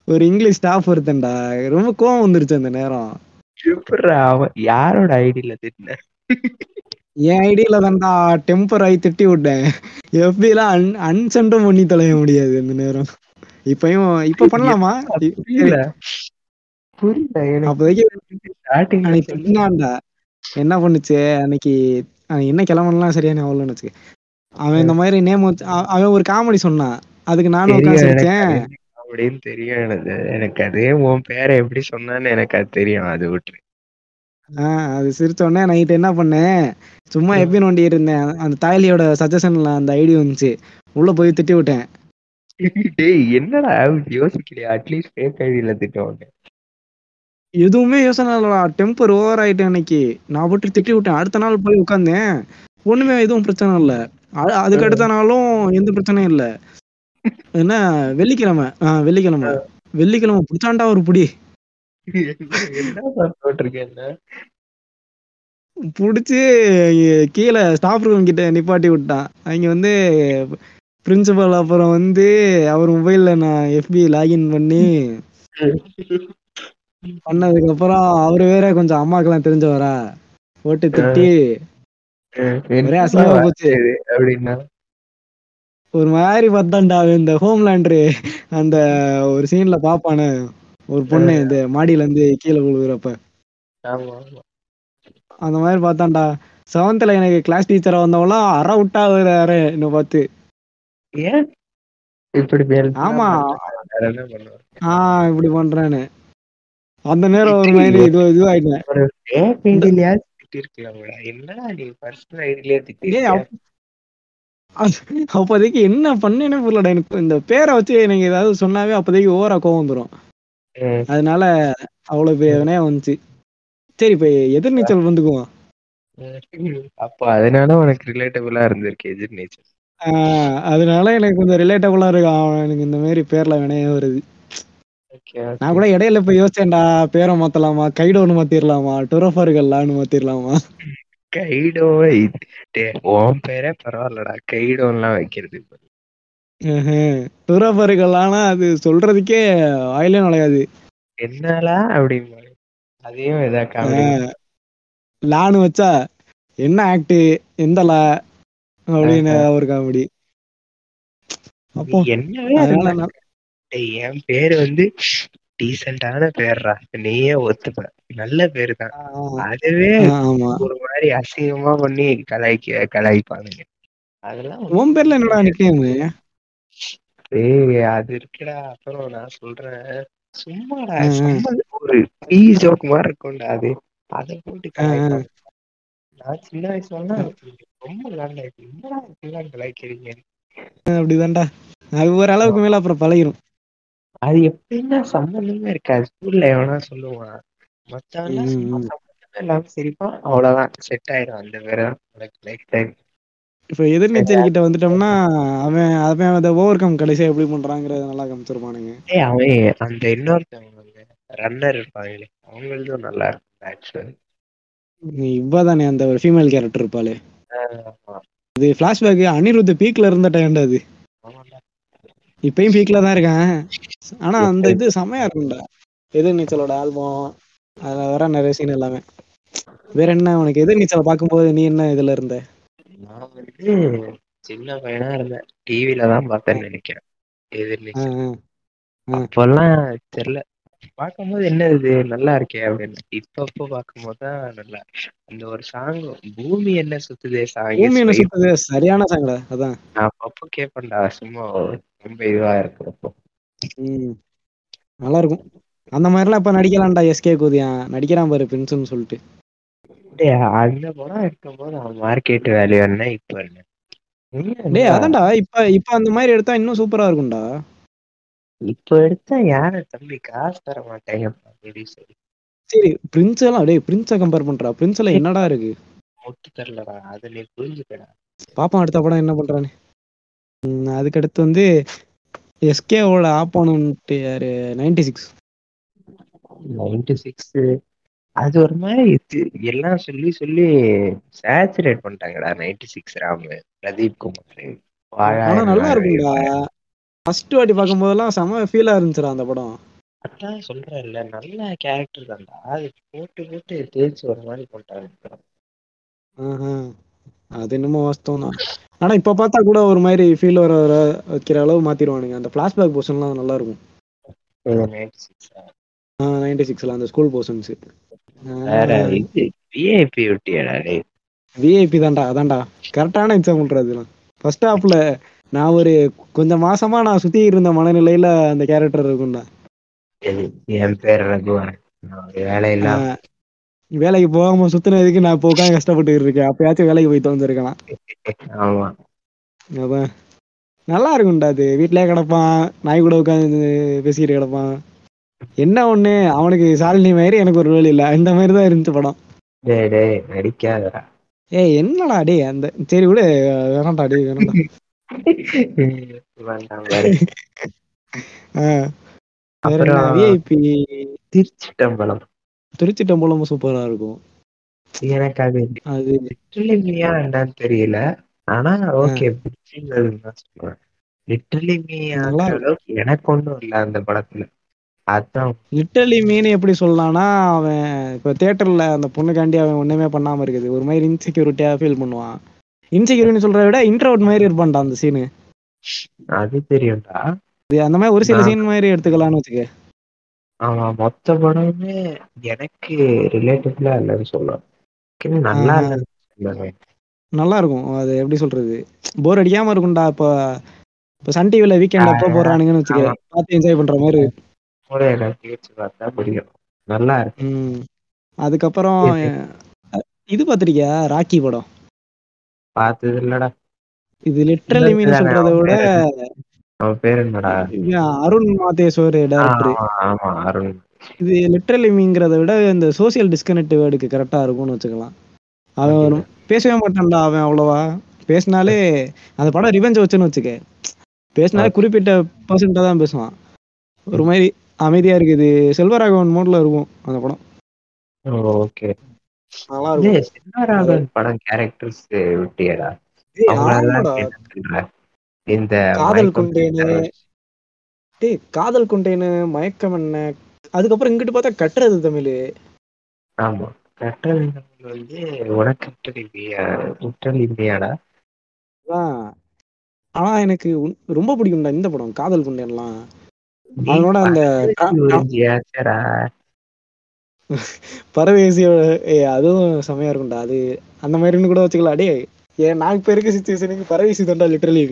ஒரு இங்கிலீஷ் ஸ்டாஃப் ஒருத்தன்டா ரொம்ப கோவம் வந்துருச்சு அந்த நேரம் யாரோட ஐடியில திட்டின என் ஐடியில தான்டா டெம்பர் ஆகி திட்டி விட்டேன். எப்படிலாம் அன் அன்சென்டும் பண்ணி தொலைய முடியாது அந்த நேரம். இப்பயும் இப்ப பண்ணலாமா? புரியல. புரியல அப்போதைக்கு அன்னைக்கு என்ன பண்ணுச்சு? அன்னைக்கு என்ன கிளம்பலாம் சரியான அவ்வளோன்னு வச்சுக்க. அவன் இந்த மாதிரி நேம் வச்சு அவ- அவன் ஒரு காமெடி சொன்னான். அதுக்கு நானும் தெரியும் உட்காந்து எனக்கு சிரிச்சேன் அது அப்படின்னு தெரியும் எனக்கு. எனக்கு அதே உன் பேரை எப்படி சொன்னான்னு எனக்கு அது தெரியும். அது விட்டு ஆஹ் அது சிரிச்ச உடனே நைட் என்ன பண்ணேன்? சும்மா எப்படி நோண்டி இருந்தேன். அந்த தாயலியோட சஜஷன்ல அந்த ஐடி வந்துச்சு. உள்ள போய் திட்டி விட்டேன். டேய் என்னடா யோசிக்கலையா? அட்லீஸ்ட் ஃபேக் ஐடியில திட்டவங்க எதுவுமே யோசனை இல்லடா. டெம்பர் ஓவர் ஆயிட்டேன் அன்னைக்கு. நான் போட்டு திட்டி விட்டேன். அடுத்த நாள் போய் உட்காந்தேன் ஒண்ணுமே எதுவும் பிரச்சனை இல்லை. அதுக்கு அடுத்த நாளும் எந்த பிரச்சனையும் இல்லை. என்ன வெள்ளிக்கிழமை. ஆஹ் வெள்ளிக்கிழமை. வெள்ளிக்கிழமை பிடிச்சாண்டா ஒரு புடி. பிடிச்சி கீழே ஸ்டாஃப் ரூம் கிட்ட நிப்பாட்டி விட்டான். அங்க வந்து பிரின்சிபல் அப்புறம் வந்து அவர் மொபைல்ல நான் எஃபி லாகின் பண்ணி பண்ணதுக்கு அப்புறம் அவரு வேற கொஞ்சம் அம்மாக்கெல்லாம் தெரிஞ்சவரா? போட்டு திட்டி ஒரே அசிங்கமா போச்சு. அப்படின்னா? ஒரு மாதிரி பார்த்தான்டா இந்த ஹோம் லேண்ட்ரு அந்த ஒரு சீன்ல பாப்பானே. ஒரு பொண்ணு இந்த மாடியில இருந்து கீழே விழுகுறப்ப அந்த மாதிரி பார்த்தான்டா. செவன்த்ல எனக்கு கிளாஸ் டீச்சரா வந்தவங்களாம் அற விட்டா அற என்ன பார்த்து. ஏன்? இப்படி ஆமா. ஆஹ் இப்படி பண்றேன்னு. அந்த நேரம் ஒரு மாதிரி இது அது- அப்போதைக்கு என்ன பண்ணேனே புரியலடா. எனக்கு இந்த பேரை வச்சு எனக்கு ஏதாவது சொன்னாவே அப்போதைக்கு ஓவரா கோவம் வந்துடும். அதனால அவ்வளவு பெரிய வினயம் வந்துச்சு. சரி இப்ப எதிர்நீச்சல் வந்துக்குவோம். அப்போ அதனால உனக்கு ரிலேட்டபிளா இருந்திருக்கு எதிர் நேச்சர் ஆஹ் அதனால எனக்கு கொஞ்சம் ரிலேட்டபுளா இருக்கு. அவன் எனக்கு இந்த மாதிரி பேர்ல வினயம் வருது. நான் கூட இடையில இப்ப யோசிச்சேன்டா பேரை மாத்தலாமா கைடோன்னு மாத்திரலாமா டொரோஃபர்கள்லான்னு மாத்திரலாமா? கைடோ உன் பேரே பரவாயில்லடா. கைடோன்லாம் வைக்கிறது. டொரோஃபர்கள் ஆனா அது சொல்றதுக்கே வாயிலே நுழையாது. என்னாலா அப்படிம்பாங்க அதையும் ஏதா காமெடி ஆஹ் லான்னு வச்சா என்ன ஆக்ட் எந்த லா? அப்படின்னு ஏதாவது ஒரு காமெடி அப்போ டேய், என் பேரு வந்து டீசென்டான பேர்ரா. நீயே ஒத்துப்ப. நல்ல பேரு தான். அதுவே ஒரு மாதிரி அசிங்கமா பண்ணி கலாய்க்க கலாய்ப்பானுங்க. அதெல்லாம் உன் பேர்ல என்னடா நிக்கேம் ஏய் அது இருக்குடா. அப்புறம் நான் சொல்றேன். சும்மாடா. சம்மந்தம் ஒரு பீ ஜோக் மாதிரி இருக்கும்டா அது. அதை போட்டு நான் சின்ன வயசுல ரொம்ப காண்டாயிட்டு என்னடா இப்படிலாம் அப்படிதான்டா. அது ஓரளவுக்கு மேல அப்புறம் பழகிரும். அது எப்படின்னா சம்மந்தமே இருக்காது. ஸ்கூல்ல எவனா சொல்லுவான் மத்தவன்லாம் ம், சும்மா ம். சம்மந்தமே இல்லாம சிரிப்பான். அவ்வளவுதான். செட் ஆயிடும் அந்த உனக்கு லைஃப் டைம் இப்ப எதிர்நீச்சல் கிட்ட வந்துட்டோம்னா அவன் அவன் அதை ஓவர் கம் கடைசியா எப்படி பண்றாங்கிறத நல்லா காமிச்சிருப்பானுங்க ஏய் அவன் அந்த இன்னொருத்தவங்க ரன்னர் இருப்பாங்களே அவங்களதும் நல்லா இருக்கும் ஆக்சுவலி இவ்வதானே அந்த ஒரு ஃபீமேல் கேரக்டர் இருப்பாளே. அது பிளாஷ்பேக் அனிருத் பீக்ல இருந்த டைம்டா அது. இப்பயும் பீக்ல தான் இருக்கான். ஆனா அந்த இது செமையா இருக்கும்டா. எதிர்நீச்சலோட ஆல்பம் அதுல வர நிறைய சீன் எல்லாமே. வேற என்ன உனக்கு எதிர்நீச்சலை பார்க்கும்போது நீ என்ன இதுல இருந்த? நான் வந்து சின்ன பையனா இருந்தேன். டிவில தான் பார்த்தேன்னு நினைக்கிறேன். எதிர்நீச்சல். அப்பெல்லாம் தெரியல. பார்க்கும்போது என்ன இது? நல்லா இருக்கே அப்படின்னு. இப்பப்போ பார்க்கும்போது தான் நல்லா அந்த ஒரு சாங் பூமி என்ன சுத்துதே? பூமி என்ன சாங் சுத்துது? சரியான சாங்கடா அதான். நான் அப்பப்போ கேட்பேன்டா சும்மா ரொம்ப இதுவா இருக்கிறப்போ. ம். நல்லா இருக்கும். அந்த மாதிரிலாம் இப்ப நடிக்கலாம்டா எஸ்கே கோதியான் நடிக்கிறான் பாரு பிரின்ஸ்னு சொல்லிட்டு. டேய் அந்த படம் இருக்கும்போது அவன் மார்க்கெட் வேல்யூ என்ன இப்போ என்ன? டேய். அதான்டா இப்ப இப்ப அந்த மாதிரி எடுத்தா இன்னும் சூப்பரா இருக்கும்டா. இப்போ எடுத்தா யார தம்பி காசு தர மாட்டாங்க சரி பிரின்ஸ் எல்லாம் டேய் பிரின்ஸை கம்பேர் பண்றா. பிரின்ஸ் எல்லாம் என்னடா இருக்கு? ஒட்டு தரலடா அதை நீ புரிஞ்சுக்கடா. பாப்போம் அடுத்த படம் என்ன பண்றான்னு. ம், அதுக்கு அடுத்து வந்து எஸ்கேவோட ஆப்போனன்ட் யாரு நைன்டி சிக்ஸ் நைன்டி சிக்ஸ் அது ஒரு மாதிரி எல்லாம் சொல்லி சொல்லி சேச்சுரேட் பண்ணிட்டாங்கடா நைன்டி சிக்ஸ் ராமு பிரதீப் குமார். ஆனா நல்லா இருக்கும்டா. ஃபர்ஸ்ட் வாட்டி பார்க்கும்போதெல்லாம் செம ஃபீலா இருந்துச்சுடா அந்த படம். அதான் சொல்றேன்ல நல்ல கேரக்டர் தான்டா. அது போட்டு போட்டு தேய்ச்சி ஒரு மாதிரி போட்டாங்க. அது என்னமோ வாஸ்தவம் தான். ஆனா இப்ப பார்த்தா கூட ஒரு மாதிரி ஃபீல் வர வர வைக்கிற அளவு மாத்திருவானுங்க அந்த பிளாஷ்பேக் போர்ஷன்லாம் நல்லா இருக்கும். நைன்டி சிக்ஸ்ல அந்த ஸ்கூல் போர்ஷன்ஸ் விஐபி தான்டா அதான்டா. கரெக்டான எக்ஸாம்பிள் அதெல்லாம் ஃபர்ஸ்ட் ஹாஃப்ல நான் ஒரு கொஞ்சம் மாசமா நான் சுத்தி இருந்த மனநிலையில அந்த கேரக்டர் இருக்கும்டா? என் பேர் ரகுவன் வேலையில்லாம ஆஹ் வேலைக்கு போகாம சுத்தினதுக்கு நான் இப்போ உட்காந்து கஷ்டப்பட்டு இருக்கேன். அப்பயாச்சும் வேலைக்கு போய் தந்துருக்கலாம் ஆமா. அதான். நல்லா இருக்கும்டா அது. வீட்லயே கிடப்பான் நாய் கூட உட்காந்து பேசிக்கிட்டு கிடப்பான். என்ன ஒண்ணு? அவனுக்கு சாலினி மாதிரி எனக்கு ஒரு ரோல் இல்ல. இந்த மாதிரி தான் இருந்துச்சு படம். டேய் டேய் நடிக்காதடா. ஏய் என்னடா டேய் அந்த சரி விடு. வேணாம்டா டேய் வேணாம்டா. விஐபி திருச்சிட்டம்பலம் திருச்சி டம்பளமும் சூப்பரா இருக்கும். எனக்கு அது அது லிட்டரலிமியா என்னன்னு தெரியல. ஆனா ஓகே பிடிச்சிருந்ததுன்னு தான் சொல்லுவேன். லிட்டரலி மீ நல்லா ஆகிற அளவுக்கு எனக்கு ஒண்ணும் இல்ல அந்த படத்துல. லிட்டலி மீன் எப்படி சொல்லலாம்னா அவன் இப்போ தியேட்டர்ல அந்த பொண்ணுக்காண்டி அவன் ஒண்ணுமே பண்ணாம இருக்குது. ஒரு மாதிரி இன்செக்யூரிட்டியா ஃபீல் பண்ணுவான். இன்செக்யூரிட்டி சொல்றத விட இன்ட்ரோட் மாதிரி இருப்பான்டா அந்த சீனு அது தெரியும்டா. அந்த மாதிரி ஒரு சில சீன் மாதிரி எடுத்துக்கலாம்னு வச்சுக்க. ஆமா மொத்த படமுமே எனக்கு ரிலேட்டிவ்லா இல்லைன்னு சொல்லுவேன் நல்லா நல்லா இருக்கும். அது எப்படி சொல்றது? போர் அடிக்காம இருக்கும்டா. இப்போ இப்போ சன் டிவில வீக்கெண்ட் அப்போ போடுறானுங்கன்னு வச்சுக்க. பார்த்து என்ஜாய் பண்ற மாதிரி. கூட யோசிச்சு பார்த்தா புரியும். நல்லா இருக்கு. அதுக்கப்புறம் இது பார்த்திருக்கியா? ராக்கி படம்? பார்த்தது இல்லடா. இது லிட்ரலி மீன் சொல்றதை விட அவன் பேர் என்னடா? அருண் மாதேஸ்வர் டேரக்டர் ஆமா அருண். இது லிட்ரலி மீங்கிறத விட இந்த சோசியல் டிஸ்கனெக்ட் வேர்டுக்கு கரெக்டா இருக்கும்னு வச்சுக்கலாம். அவன் பேசவே மாட்டான்டா அவன் அவ்வளவா. பேசினாலே அந்த படம் ரிவெஞ்ச் வச்சுன்னு வச்சுக்க. பேசினாலே. குறிப்பிட்ட பர்சன்டா தான் பேசுவான். ஒரு மாதிரி அமைதியா இருக்குது. செல்வராகவன் மோட்ல இருக்கும் அந்த படம். ஓகே. சிவராகவன் படம் கேரக்டர்ஸ் விட்டியடா. இந்த காதல் கொண்டேனு. டேய் காதல் கொண்டேன்னு மயக்கம் என்ன? அதுக்கப்புறம் இங்கிட்டு பார்த்தா கட்டுறது தமிழ். ஆமா. கற்றல் வந்து உனக்கு விட்டலிமையா விட்டலிமையாடா அதான். ஆனா எனக்கு உன்- ரொம்ப பிடிக்கும்டா இந்த படம் காதல் கொண்டேன்லாம். நீ அவனோட அந்த. பரதேசியோட ஏய் அதுவும் செமையா இருக்கும்டா. அது அந்த மாதிரின்னு கூட வச்சுக்கலாம். டே ஏன் நாக்கு பேருக்கு சுச்சுவேஷனுக்கு பரதேசி தான்டா லிட்டரலி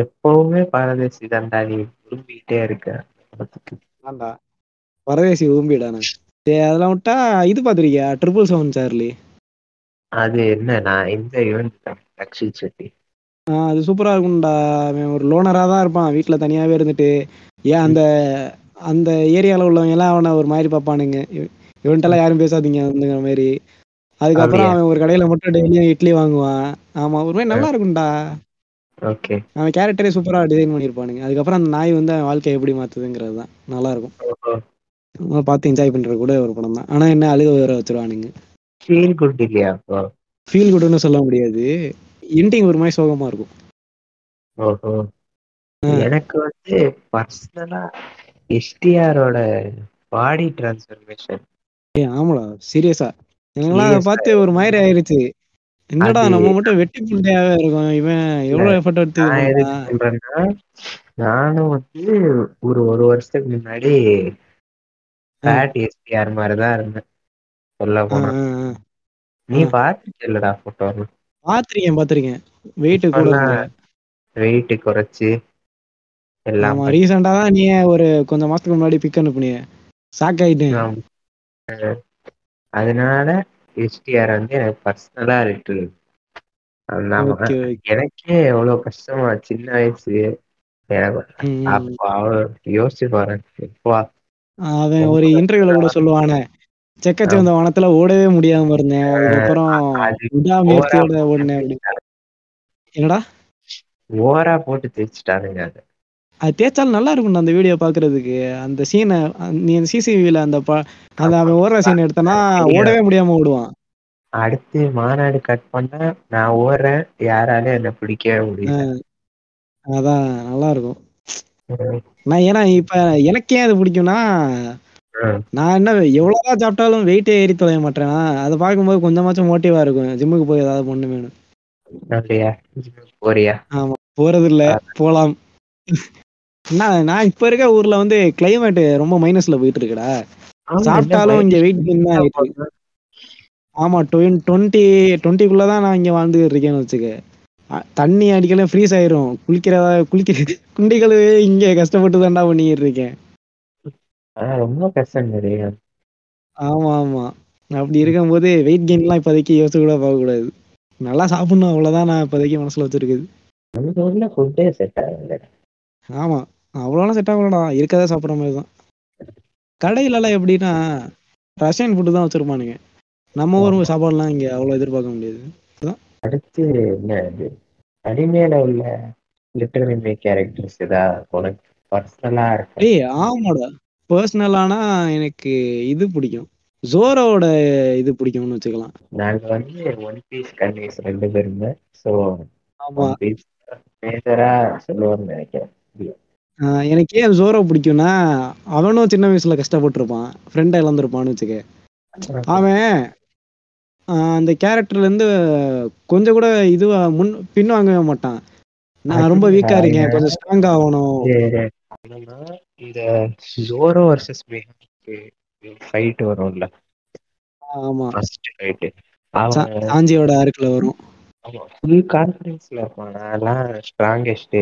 எப்பவுமே பரதேசி தான்டா நீ விரும்பிக்கிட்டே இருக்க. ஆண்டா. பரதேசி ஊம்பிடானே டேய் அதெல்லாம் விட்டா இது பாத்திருக்கியா ட்ரிபிள் செவன் சார்லி. அது என்ன? நான் இந்த ஈவெண்ட் ரக்ஷித் செட்டி. அது சூப்பரா இருக்கும்டா. அவன் ஒரு லோனரா தான் இருப்பான். வீட்ல தனியாவே இருந்துட்டு. ஏன் அந்த அந்த ஏரியால உள்ளவங்க எல்லாம் அவனை ஒரு மாதிரி பார்ப்பானுங்க. இவ- இவன்ட்டெல்லாம் யாரும் பேசாதீங்க அப்படிங்கிற மாதிரி அதுக்கப்புறம்? அவன் ஒரு கடையில மட்டும் டெய்லியும் இட்லி வாங்குவான். ஆமா ஒரு மாதிரி நல்லா இருக்கும்டா. ஓகே. அவன் கேரக்டரே சூப்பரா டிசைன் பண்ணியிருப்பானுங்க. அதுக்கப்புறம் அந்த நாய் வந்து அவன் வாழ்க்கையை எப்படி மாத்துதுங்கிறது தான். நல்லா இருக்கும். பார்த்து என்ஜாய் பண்ற கூட ஒரு படம் தான். ஆனா என்ன அழுக வேற வச்சிருவானுங்க. ஃபீல் குட் இல்லையா? ஃபீல் குட்னு சொல்ல முடியாது. எண்டிங் ஒரு மாதிரி சோகமா இருக்கும். ஓஹோ. எனக்கு வந்து பர்சனலா எஸ்டிஆரோட பாடி டிரான்ஸ்ஃபர்மேஷன் ஏய் ஆமாடா சீரியஸா எனக்கெல்லாம் பார்த்து ஒரு மாதிரி ஆயிருச்சு. என்னடா நம்ம மட்டும் வெட்டி புண்டையாவே இருக்கும். இவன் எவ்வளவு எஃபர்ட் எடுத்து நானும் வந்து ஒரு ஒரு வருஷத்துக்கு முன்னாடி ஃபேட் எஸ்டிஆர் மாதிரிதான் இருந்தேன். சொல்ல போனா. நீ ஆ. பாத்துட்டல்லடா போட்டோ பாத்திருக்கேன் பாத்திருக்கேன். வெயிட் கூட. வெயிட் குறைச்சு எல்லாம் ரீசெண்டா தான் நீ ஒரு கொஞ்சம் மாசத்துக்கு முன்னாடி பிக் அனுப்புனிய. ஷாக் ஆயிட்டேன். அதனால எஸ்டிஆர் வந்து எனக்கு பர்சனலா இருக்கு. எனக்கே எவ்வளவு கஷ்டமா சின்ன வயசு. எனக்கு யோசிச்சு பாரு எப்பா அவன் ஒரு இன்டர்வியூல கூட சொல்லுவானே செக்கச்சேர்ந்த வனத்துல ஓடவே முடியாம இருந்தேன். அதுக்கப்புறம் அது விடாமுயற்சியோட ஓடினேன். என்னடா? ஓவரா போட்டு தேய்ச்சிட்டானுங்க அது. அது தேய்ச்சாலும் நல்லா இருக்கும்டா அந்த வீடியோ பாக்குறதுக்கு. அந்த சீனை நீ அந்த சிசிவில அந்த அந்த அவன் ஓடுற சீன் எடுத்தனா ஓடவே முடியாம ஓடுவான். அடுத்து மாநாடு கட் பண்ணா நான் ஓடுறேன் யாராலையும் என்ன பிடிக்கவே முடியல. அதான் நல்லா இருக்கும். நான் ஏன்னா இப்ப எனக்கே அது பிடிக்கும்னா நான் என்ன எவ்வளவுதான் சாப்பிட்டாலும் வெயிட்டே ஏறி தொலைய மாட்டேன்? அதை பார்க்கும்போது கொஞ்சமாச்சும் மோட்டிவா இருக்கும். ஜிம்முக்கு போய் ஏதாவது பொண்ணு வேணும். போறியா? ஆமா. போறது இல்ல போலாம். நான் நான் இப்ப இருக்க ஊர்ல வந்து கிளைமேட் ரொம்ப மைனஸ்ல போயிட்டு இருக்குடா. சாப்பிட்டாலும் இங்க வெயிட் கெயின் தான் ஆயிட்டு. ஆமா டுவெண்ட்டி டுவெண்ட்டிக்குள்ளதான் நான் இங்க வாழ்ந்துட்டு இருக்கேன்னு வச்சுக்க. தண்ணி அடிக்கல ஃப்ரீஸ் ஆயிரும். குளிக்கிறதா குளிக்க குண்டி கழுவி இங்க கஷ்டப்பட்டு தான்டா பண்ணிட்டு இருக்கேன். ரொம்ப கஷ்டம் ஆமா ஆமா. அப்படி இருக்கும்போது வெயிட் கெயின்லாம் இப்போதைக்கு யோசிச்சு கூட பார்க்க கூடாது. நல்லா சாப்பிடணும் அவ்வளவுதான் நான் இப்போதைக்கு மனசுல வச்சிருக்குது. நம்ம ஊர்ல ஃபுட்டே செட் ஆகல ஆமா. அவ்வளோலாம் செட் ஆகலடா. இருக்கதா சாப்பிட்ற மாதிரி தான். கடையிலலாம் எப்படின்னா ரஷ்யன் ஃபுட்டு தான் வச்சிருப்பானுங்க. நம்ம ஊர் சாப்பாடுலாம் இங்க அவ்வளோ எதிர்பார்க்க முடியாது. அடுத்து என்ன இது? அனிமேல உள்ள லிட்டர் அனிமே கேரக்டர்ஸ் ஏதா உனக்கு பர்சனலா இருக்கு? ஏய் ஆமாடா. பர்சனலானா எனக்கு இது பிடிக்கும். ஜோரோட இது பிடிக்கும்னு வச்சுக்கலாம். நாங்க வந்து ஒன் பீஸ் கன்னிஸ் ரெண்டு பேருமே ஸோ ஆமா. மேஜரா சொல்லுவார்னு நினைக்கிறேன். எனக்கு ஏன் ஜோரோ பிடிக்கும்னா அவனும் சின்ன வயசுல கஷ்டப்பட்டிருப்பான். ஃப்ரெண்டை இழந்திருப்பான்னு வச்சுக்க. அவன் அந்த கேரக்டர்ல இருந்து கொஞ்சம் கூட இதுவா முன் பின் வாங்கவே மாட்டான். நான் ரொம்ப *laughs* வீக்கா இருக்கேன். கொஞ்சம் ஸ்ட்ராங் ஆகணும். என்னன்னா இந்த ஜோரோ வர்சஸ் மேகாக்கு ஃபைட் வரும்ல? ஆமா. ஃபர்ஸ்ட் ஃபைட் சாஞ்சியோட ஆர்க்ல வரும். ஆமா ஃபுல் கான்ஃபிடன்ஸ்ல இருப்பான். நான்லாம் ஸ்ட்ராங்கஸ்ட்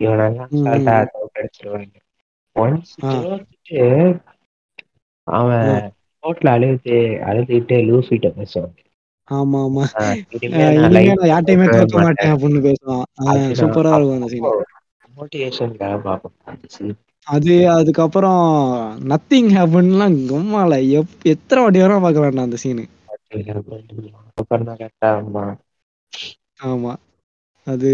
இவனெல்லாம் அசால்ட்டா. அவுட் அடிச்சிருவாங்க. ஒன்ஸ். தோத்துட்டு அவன் ரோட்ல அழுது அழுதுகிட்டு லூசிட்ட பேசுவான். ஆமா ஆமா. யார்ட்டையுமே தோக்க மாட்டேன் அப்படின்னு பேசுவான். சூப்பரா இருக்கும் அந்த சீன் பார்ப்போம். அது அதுக்கப்புறம் நத்திங் ஹேப்பன்லாம் கம்மால எப் எத்தனை வாட்டி வரும் பார்க்கலாம்டா அந்த சீனு ஆமா. அது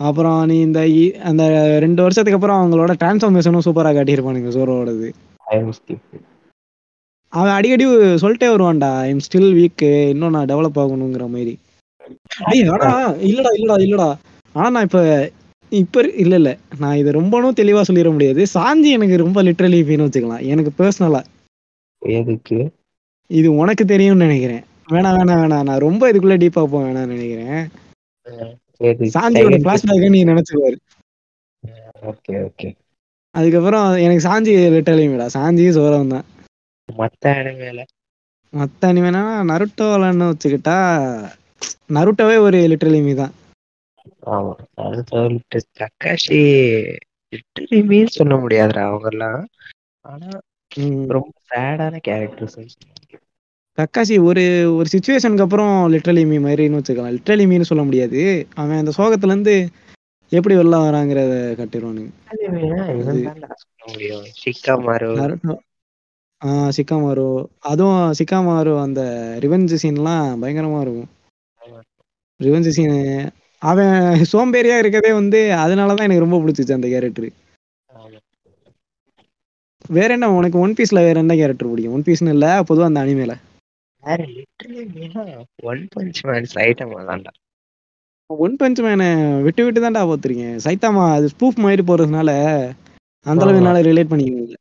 அப்புறம் நீ இந்த அந்த ரெண்டு வருஷத்துக்கு அப்புறம் அவங்களோட டிரான்ஸ்ஃபர்மேஷனும் சூப்பரா காட்டியிருப்பானுங்க ஸ்கிப் அவன் அடிக்கடி சொல்லிட்டே வருவான்டா ஐம் ஸ்டில் வீக் இன்னும் நான் டெவலப் ஆகணுங்கிற மாதிரி. இல்லடா இல்லடா இல்லடா. ஆனா நான் இப்ப இப்ப இல்ல இல்ல. நான் இதை ரொம்பவும் தெளிவா சொல்லிட முடியாது. சாஞ்சி எனக்கு ரொம்ப லிட்டரலி ஃபீன்னு வச்சுக்கலாம். எனக்கு பர்சனலா எதுக்கு? இது உனக்கு தெரியும்னு நினைக்கிறேன். வேணாம் வேணாம் வேணாம். நான் ரொம்ப இதுக்குள்ள டீப்பா போக வேணாம்னு நினைக்கிறேன். சாஞ்சியோட பிளாஷ்பேக் நீ நினைச்சுக்குவாரு. Okay okay. அதுக்கப்புறம் எனக்கு சாஞ்சி லிட்டரலிங்கடா சாஞ்சி சோரம் தான். மத்த அனிமேல மத்த அனிமேனா நருட்டோலன்னு வச்சுக்கிட்டா நருட்டோவே ஒரு லிட்டரலிமி தான். ஆமா. சொல்லிட்டு தக்காஷி சொல்ல முடியாதுடா அவங்கெல்லாம். ஆனா ம். ரொம்ப சேடான கேரக்டர்ஸ் கக்காசி ஒரு ஒரு சுச்சுவேஷனுக்கு அப்புறம் லிட்ரலி மீ மாதிரின்னு வச்சுக்கலாம். லிட்ரலி மீன்னு சொல்ல முடியாது. அவன் அந்த சோகத்துல இருந்து எப்படி வெளில வராங்கிறத கட்டிடுவானுங்க. இவன் தான்டா சொல்ல முடியும். Shikamaru Naruto. ஆ சிக்காமாரு. அதுவும் சிக்காமாரு அந்த ரிவெஞ்ச் சீன்லாம் பயங்கரமா இருக்கும். ரிவெஞ்ச் சீன் அவன் சோம்பேறியா இருக்கதே வந்து அதனாலதான் எனக்கு ரொம்ப பிடிச்சிச்சு அந்த கேரக்டர். வேற என்ன உனக்கு ஒன் பீஸ்ல வேற என்ன கேரக்டர் பிடிக்கும்? ஒன் பீஸ்னு இல்ல பொதுவா அந்த அனிமேல வேற ஒன் பஞ்ச் மேன் சைட்டமா தான்டா. ஒன் பஞ்ச் மேனை விட்டு விட்டு தான்டா பார்த்துருக்கேன் சைத்தாமா அது ஸ்பூஃப் மாதிரி போறதுனால அந்த அளவு. என்னால ரிலேட் பண்ணிக்க முடியல.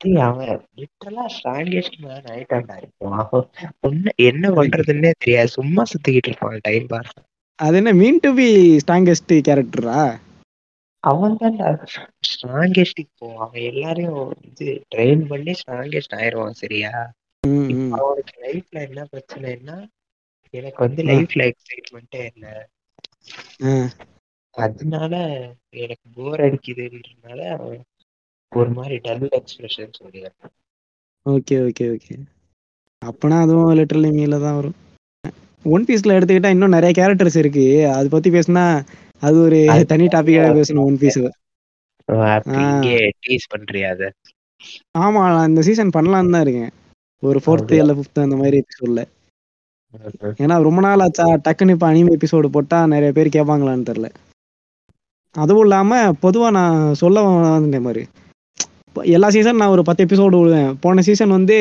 டேய், அவன் லிட்டரலா ஸ்ட்ராங்கஸ்ட் மேன் ஆயிட்டான்டா இப்போ. அவன் ஒண்ணு என்ன பண்றதுன்னே தெரியாது. சும்மா சுத்திக்கிட்டு இருப்பான் டைம் பாஸ் அது என்ன மீன் டு பி ஸ்ட்ராங்கஸ்ட் கேரக்டரா அவன் தான்டா ஸ்ட்ராங்கஸ்ட் இப்போ அவன் எல்லாரையும் இது ட்ரெயின் பண்ணி ஸ்ட்ராங்கஸ்ட் ஆயிருவான் சரியா? அவனுக்கு லைஃப்ல என்ன பிரச்சனைன்னா எனக்கு வந்து. லைஃப்ல எக்ஸைட்மெண்ட்டே இல்லை. அதனால எனக்கு போர் அடிக்குதுன்றதுனால அவன் ஒரு மாதிரி டல் எக்ஸ்பிரஷன் சொல்லிடுறான். Okay okay okay. அப்பனா அதுவும் லிட்டரலி மீல தான் வரும். ஒன் பீஸ்ல எடுத்துக்கிட்டா இன்னும் நிறைய கேரக்டர்ஸ் இருக்கு. அது பத்தி பேசினா அது ஒரு தனி டாபிக்காக பேசணும் ஒன் பீஸ் டீஸ் பண்றியா அத? ஆமா இந்த சீசன் பண்ணலான்னு தான் இருக்கேன். ஒரு ஃபோர்த்து? இல்ல ஃபிஃப்த் அந்த மாதிரி எபிசோட்ல ஏன்னா ரொம்ப நாள் ஆச்சா டக்குன்னு இப்போ அனிமே எபிசோடு போட்டா நிறைய பேர் கேட்பாங்களான்னு தெரில அதுவும் இல்லாம பொதுவா நான் சொல்ல வந்த மாதிரி எல்லா சீசன் நான் ஒரு பத்து எபிசோடு விடுவேன். போன சீசன் வந்து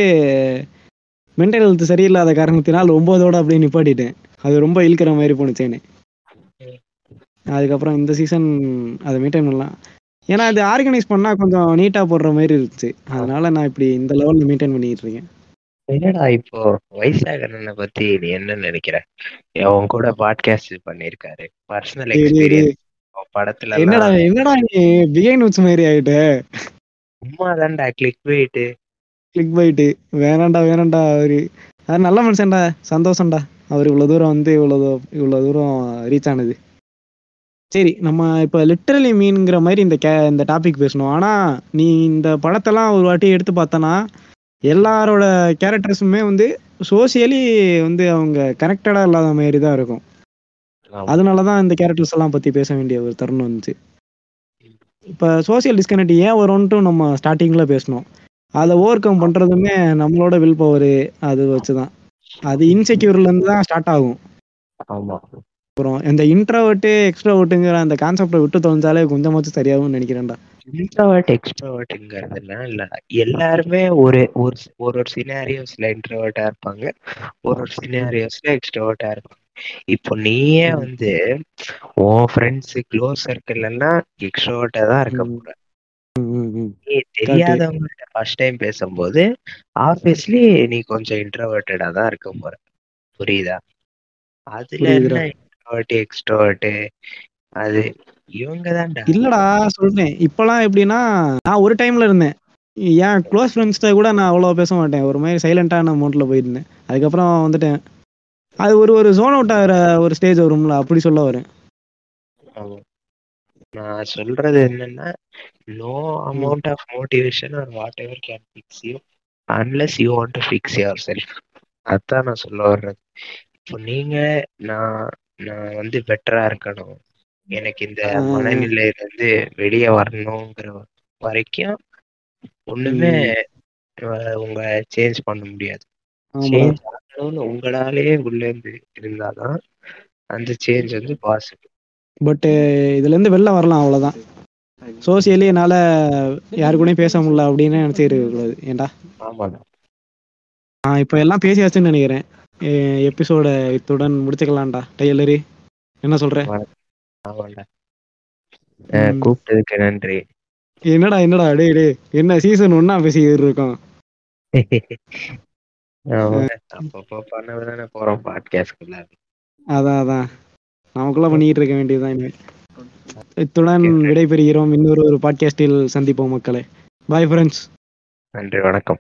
மென்டல் ஹெல்த் சரியில்லாத காரணத்தினால் ஒன்பதோட அப்படியே நிப்பாட்டிட்டேன். அது ரொம்ப இழுக்கிற மாதிரி போணுச்சேன்னு அதுக்கப்புறம் இந்த சீசன் அதை மெயின்டைன் பண்ணலாம். ஏன்னா அது ஆர்கனைஸ் பண்ணா கொஞ்சம் நீட்டா போடுற மாதிரி இருந்துச்சு. அதனால நான் இப்படி இந்த லெவல்ல மெயின்டைன் பண்ணிட்டு இருக்கேன். என்னடா இப்போ வைசாகரனை பத்தி நீ என்ன நினைக்கிற? அவன் கூட பாட்காஸ்ட் பண்ணிருக்காரு பர்சனல் எக்ஸ்பீரியன்ஸ் படத்துல என்னடா என்னடா நீ பிகைன் வச்ச மாதிரி ஆயிட்ட? சும்மா தான்டா கிளிக் போயிட்டு கிளிக் பைட்டு வேணாண்டா வேணாண்டா அவரு அது நல்ல மனுஷன்டா சந்தோஷம்டா. அவர் இவ்வளவு தூரம் வந்து இவ்வளவு தூ- இவ்வளவு தூரம் ரீச் ஆனது. சரி நம்ம இப்போ லிட்டரலி மீன்ங்கிற மாதிரி இந்த கே இந்த டாபிக் பேசணும். ஆனா நீ இந்த படத்தெல்லாம் ஒரு வாட்டி எடுத்து பார்த்தனா எல்லாரோட கேரக்டர்ஸுமே வந்து சோசியலி வந்து அவங்க கனெக்டடா இல்லாத மாதிரி தான் இருக்கும். அதனால தான் இந்த கேரக்டர்ஸ் எல்லாம் பத்தி பேச வேண்டிய ஒரு தருணம் வந்துச்சு. இப்போ சோசியல் டிஸ்கனெக்ட் ஏன் வரும்ன்ட்டு நம்ம ஸ்டார்டிங்ல பேசணும். அதை ஓவர் கம் பண்றதுமே நம்மளோட வில் பவர் அது வச்சுதான். அது இன்செக்யூர்ல இருந்து தான் ஸ்டார்ட் ஆகும். ஆமா. அப்புறம் இந்த இன்ட்ரோவர்ட்டு எக்ஸ்ட்ரோவர்ட்டுங்கிற அந்த கான்செப்டை விட்டு தொலைஞ்சாலே கொஞ்சமாச்சும் சரியாகும்னு நினைக்கிறேன்டா. இன்ட்ரோவர்ட் எக்ஸ்ட்ரோவர்ட்ங்கிறதுலாம் இல்ல எல்லாருமே ஒரு ஒரு ஒரு ஒரு சினாரியோஸ்ல இன்ட்ரோவர்ட்டா இருப்பாங்க. ஒரு ஒரு சினாரியோஸ்ல எக்ஸ்ட்ரோவர்ட்டா இருப்பாங்க. இப்போ நீயே. வந்து உன் ஃப்ரெண்ட்ஸ் க்ளோஸ் சர்க்கிள் எல்லாம் எக்ஸ்ட்ரோவர்ட்டா தான் இருக்க ம். தெரியாதவங்கள்ட்ட ஃபர்ஸ்ட் டைம் பேசும்போது ஆப்வியஸ்லி நீ கொஞ்சம் இன்ட்ரோவர்ட்டடா தான் இருக்க போற. புரியுதா? அதுல. என்ன இன்ட்ரோவர்ட் எக்ஸ்ட்ரோவர்ட் அது இவங்க தான்டா. இல்லடா சொல்றேன். இப்பெல்லாம் எப்படின்னா நான் ஒரு டைம்ல இருந்தேன். ஏன் க்ளோஸ் ஃப்ரெண்ட்ஸ்ட கூட நான் அவ்வளோ பேச மாட்டேன். ஒரு மாதிரி சைலண்டான மோட்ல போயிருந்தேன். அதுக்கப்புறம் வந்துட்டேன். அது ஒரு ஒரு ஜோன் அவுட் ஆகிற ஒரு ஸ்டேஜ் வரும்ல அப்படி சொல்ல வரேன். நான் சொல்றது என்னன்னா no amount of motivation or whatever can fix you unless you want to fix yourself அதான் நான் சொல்ல வர்றது. இப்போ நீங்க நான் நான் வந்து பெட்டரா இருக்கணும். எனக்கு இந்த. மனநிலையில இருந்து வெளியே வரணுங்கிற வரைக்கும் ஒண்ணுமே உங்க சேஞ்ச் பண்ண முடியாது. சேஞ்ச் ஆகணும்னு உங்களாலேயே உள்ள இருந்து இருந்தாதான் அந்த சேஞ்ச் வந்து பாசிபிள் பட்டு இதுல இருந்து வெளில வரலாம் அவ்வளவுதான். சோசியலி என்னால யாரு கூடயும் பேச முடியல அப்படின்னு நினைச்சிட்டு ஏன்டா ஆமாடா நான் இப்போ எல்லாம் பேசியாச்சுன்னு நினைக்கிறேன். எபிசோட இத்துடன் முடிச்சுக்கலாம்டா. டெய்லரு என்ன சொல்ற. கூப்பிட்டதுக்கு நன்றி. என்னடா என்னடா டேய் டேய் என்ன சீசன் ஒன்னா பேசிக்கிட்டு இருக்கோம்? *laughs* போறோம் அதான் அதான். நமக்குள்ள பண்ணிக்கிட்டு இருக்க வேண்டியதுதான் இத்துடன். விடைபெறுகிறோம். இன்னொரு ஒரு பாட்காஸ்டில் சந்திப்போம் மக்களே. பாய் ஃப்ரெண்ட்ஸ் நன்றி வணக்கம்.